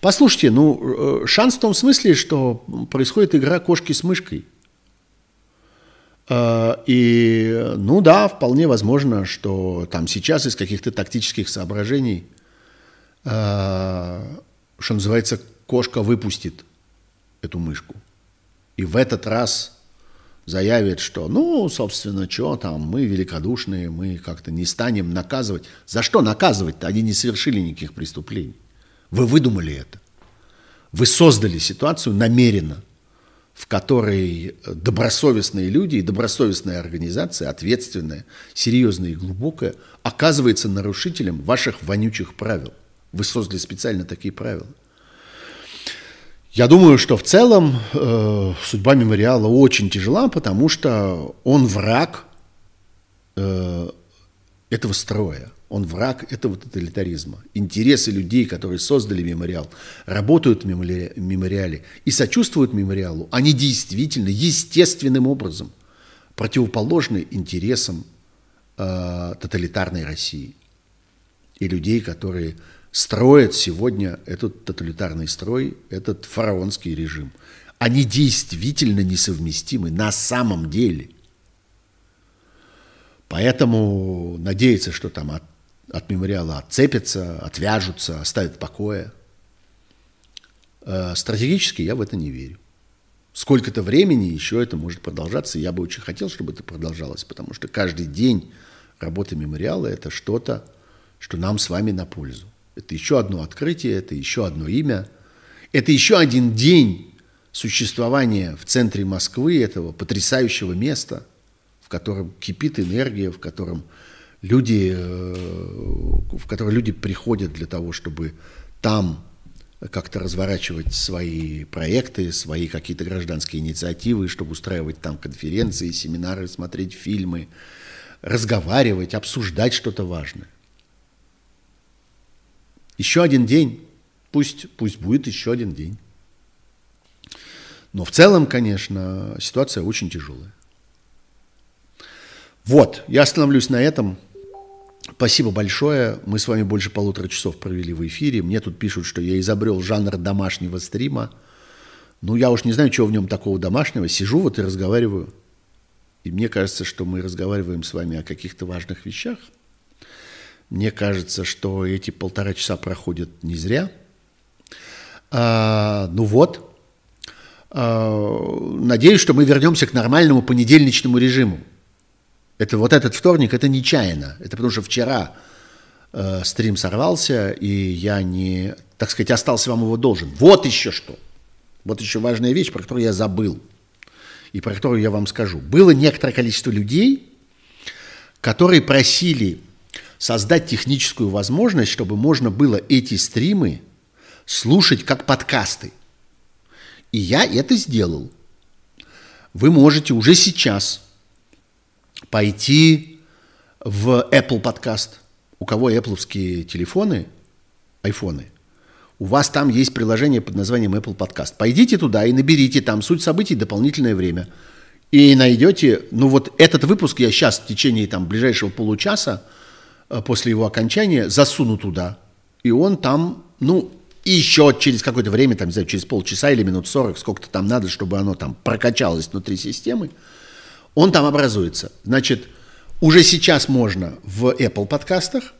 Speaker 1: Послушайте, ну, э, шанс в том смысле, что происходит игра кошки с мышкой. Э, и, ну да, вполне возможно, что там сейчас из каких-то тактических соображений, э, что называется, кошка выпустит эту мышку. И в этот раз заявит, что, ну, собственно, что там, мы великодушные, мы как-то не станем наказывать. За что наказывать-то? Они не совершили никаких преступлений. Вы выдумали это. Вы создали ситуацию намеренно, в которой добросовестные люди и добросовестная организация, ответственная, серьезная и глубокая, оказывается нарушителем ваших вонючих правил. Вы создали специально такие правила. Я думаю, что в целом э, судьба мемориала очень тяжела, потому что он враг э, этого строя. Он враг этого тоталитаризма. Интересы людей, которые создали мемориал, работают в мемориале и сочувствуют мемориалу, они действительно, естественным образом противоположны интересам э, тоталитарной России и людей, которые строят сегодня этот тоталитарный строй, этот фараонский режим. Они действительно несовместимы на самом деле. Поэтому надеяться, что там от от мемориала отцепятся, отвяжутся, оставят в покое. Э, стратегически я в это не верю. Сколько-то времени еще это может продолжаться. Я бы очень хотел, чтобы это продолжалось, потому что каждый день работы мемориала – это что-то, что нам с вами на пользу. Это еще одно открытие, это еще одно имя. Это еще один день существования в центре Москвы, этого потрясающего места, в котором кипит энергия, в котором люди, э, в которые люди приходят для того, чтобы там как-то разворачивать свои проекты, свои какие-то гражданские инициативы, чтобы устраивать там конференции, семинары, смотреть фильмы, разговаривать, обсуждать что-то важное. Еще один день, пусть, пусть будет еще один день. Но в целом, конечно, ситуация очень тяжелая. Вот, я остановлюсь на этом. Спасибо большое. Мы с вами больше полутора часов провели в эфире. Мне тут пишут, что я изобрел жанр домашнего стрима. Ну, я уж не знаю, чего в нем такого домашнего. Сижу вот и разговариваю. И мне кажется, что мы разговариваем с вами о каких-то важных вещах. Мне кажется, что эти полтора часа проходят не зря. А, ну вот, а, надеюсь, что мы вернемся к нормальному понедельничному режиму. Это вот этот вторник, это нечаянно. Это потому что вчера э, стрим сорвался, и я не, так сказать, остался вам его должен. Вот еще что. Вот еще важная вещь, про которую я забыл и про которую я вам скажу. Было некоторое количество людей, которые просили создать техническую возможность, чтобы можно было эти стримы слушать как подкасты. И я это сделал. Вы можете уже сейчас пойти в Apple подкаст. У кого Apple телефоны, айфоны, у вас там есть приложение под названием Apple Podcast. Пойдите туда и наберите там суть событий дополнительное время. И найдете, ну вот этот выпуск я сейчас в течение там ближайшего получаса э, после его окончания засуну туда. И он там, ну, еще через какое-то время, там, не знаю, через полчаса или минут 40, сколько-то там надо, чтобы оно там прокачалось внутри системы, он там образуется. Значит, уже сейчас можно в Apple подкастах,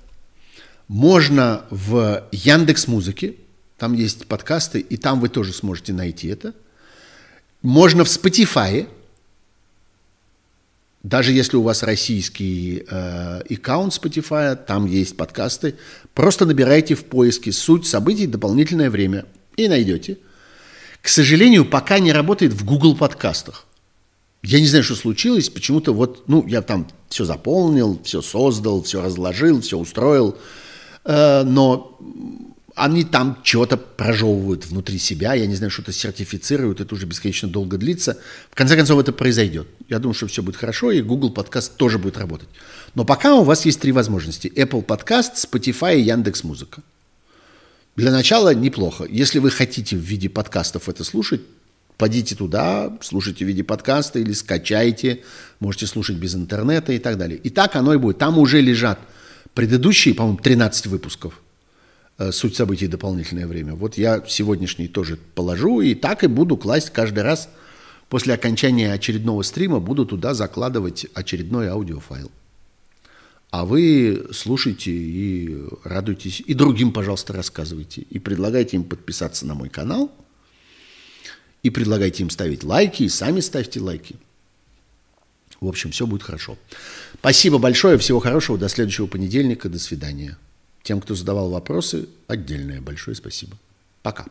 Speaker 1: можно в Яндекс Музыке, там есть подкасты, и там вы тоже сможете найти это. Можно в Spotify, даже если у вас российский э, аккаунт Spotify, там есть подкасты. Просто набирайте в поиске «Суть событий. Дополнительное время» и найдете. К сожалению, пока не работает в Google подкастах. Я не знаю, что случилось, почему-то вот, ну, я там все заполнил, все создал, все разложил, все устроил, э, но они там чего-то прожевывают внутри себя, я не знаю, что-то сертифицируют, это уже бесконечно долго длится. В конце концов, это произойдет. Я думаю, что все будет хорошо, и Google подкаст тоже будет работать. Но пока у вас есть три возможности. Apple подкаст, Spotify и Яндекс Музыка. Для начала неплохо. Если вы хотите в виде подкастов это слушать, Пойдите туда, слушайте в виде подкаста или скачайте, можете слушать без интернета и так далее. И так оно и будет. Там уже лежат предыдущие, по-моему, 13 выпусков э, «Суть событий. Дополнительное время». Вот я сегодняшний тоже положу, и так и буду класть каждый раз после окончания очередного стрима, буду туда закладывать очередной аудиофайл. А вы слушайте и радуйтесь, и другим, пожалуйста, рассказывайте, и предлагайте им подписаться на мой канал – и предлагайте им ставить лайки, и сами ставьте лайки. В общем, все будет хорошо. Спасибо большое, всего хорошего, до следующего понедельника, до свидания. Тем, кто задавал вопросы, отдельное большое спасибо. Пока.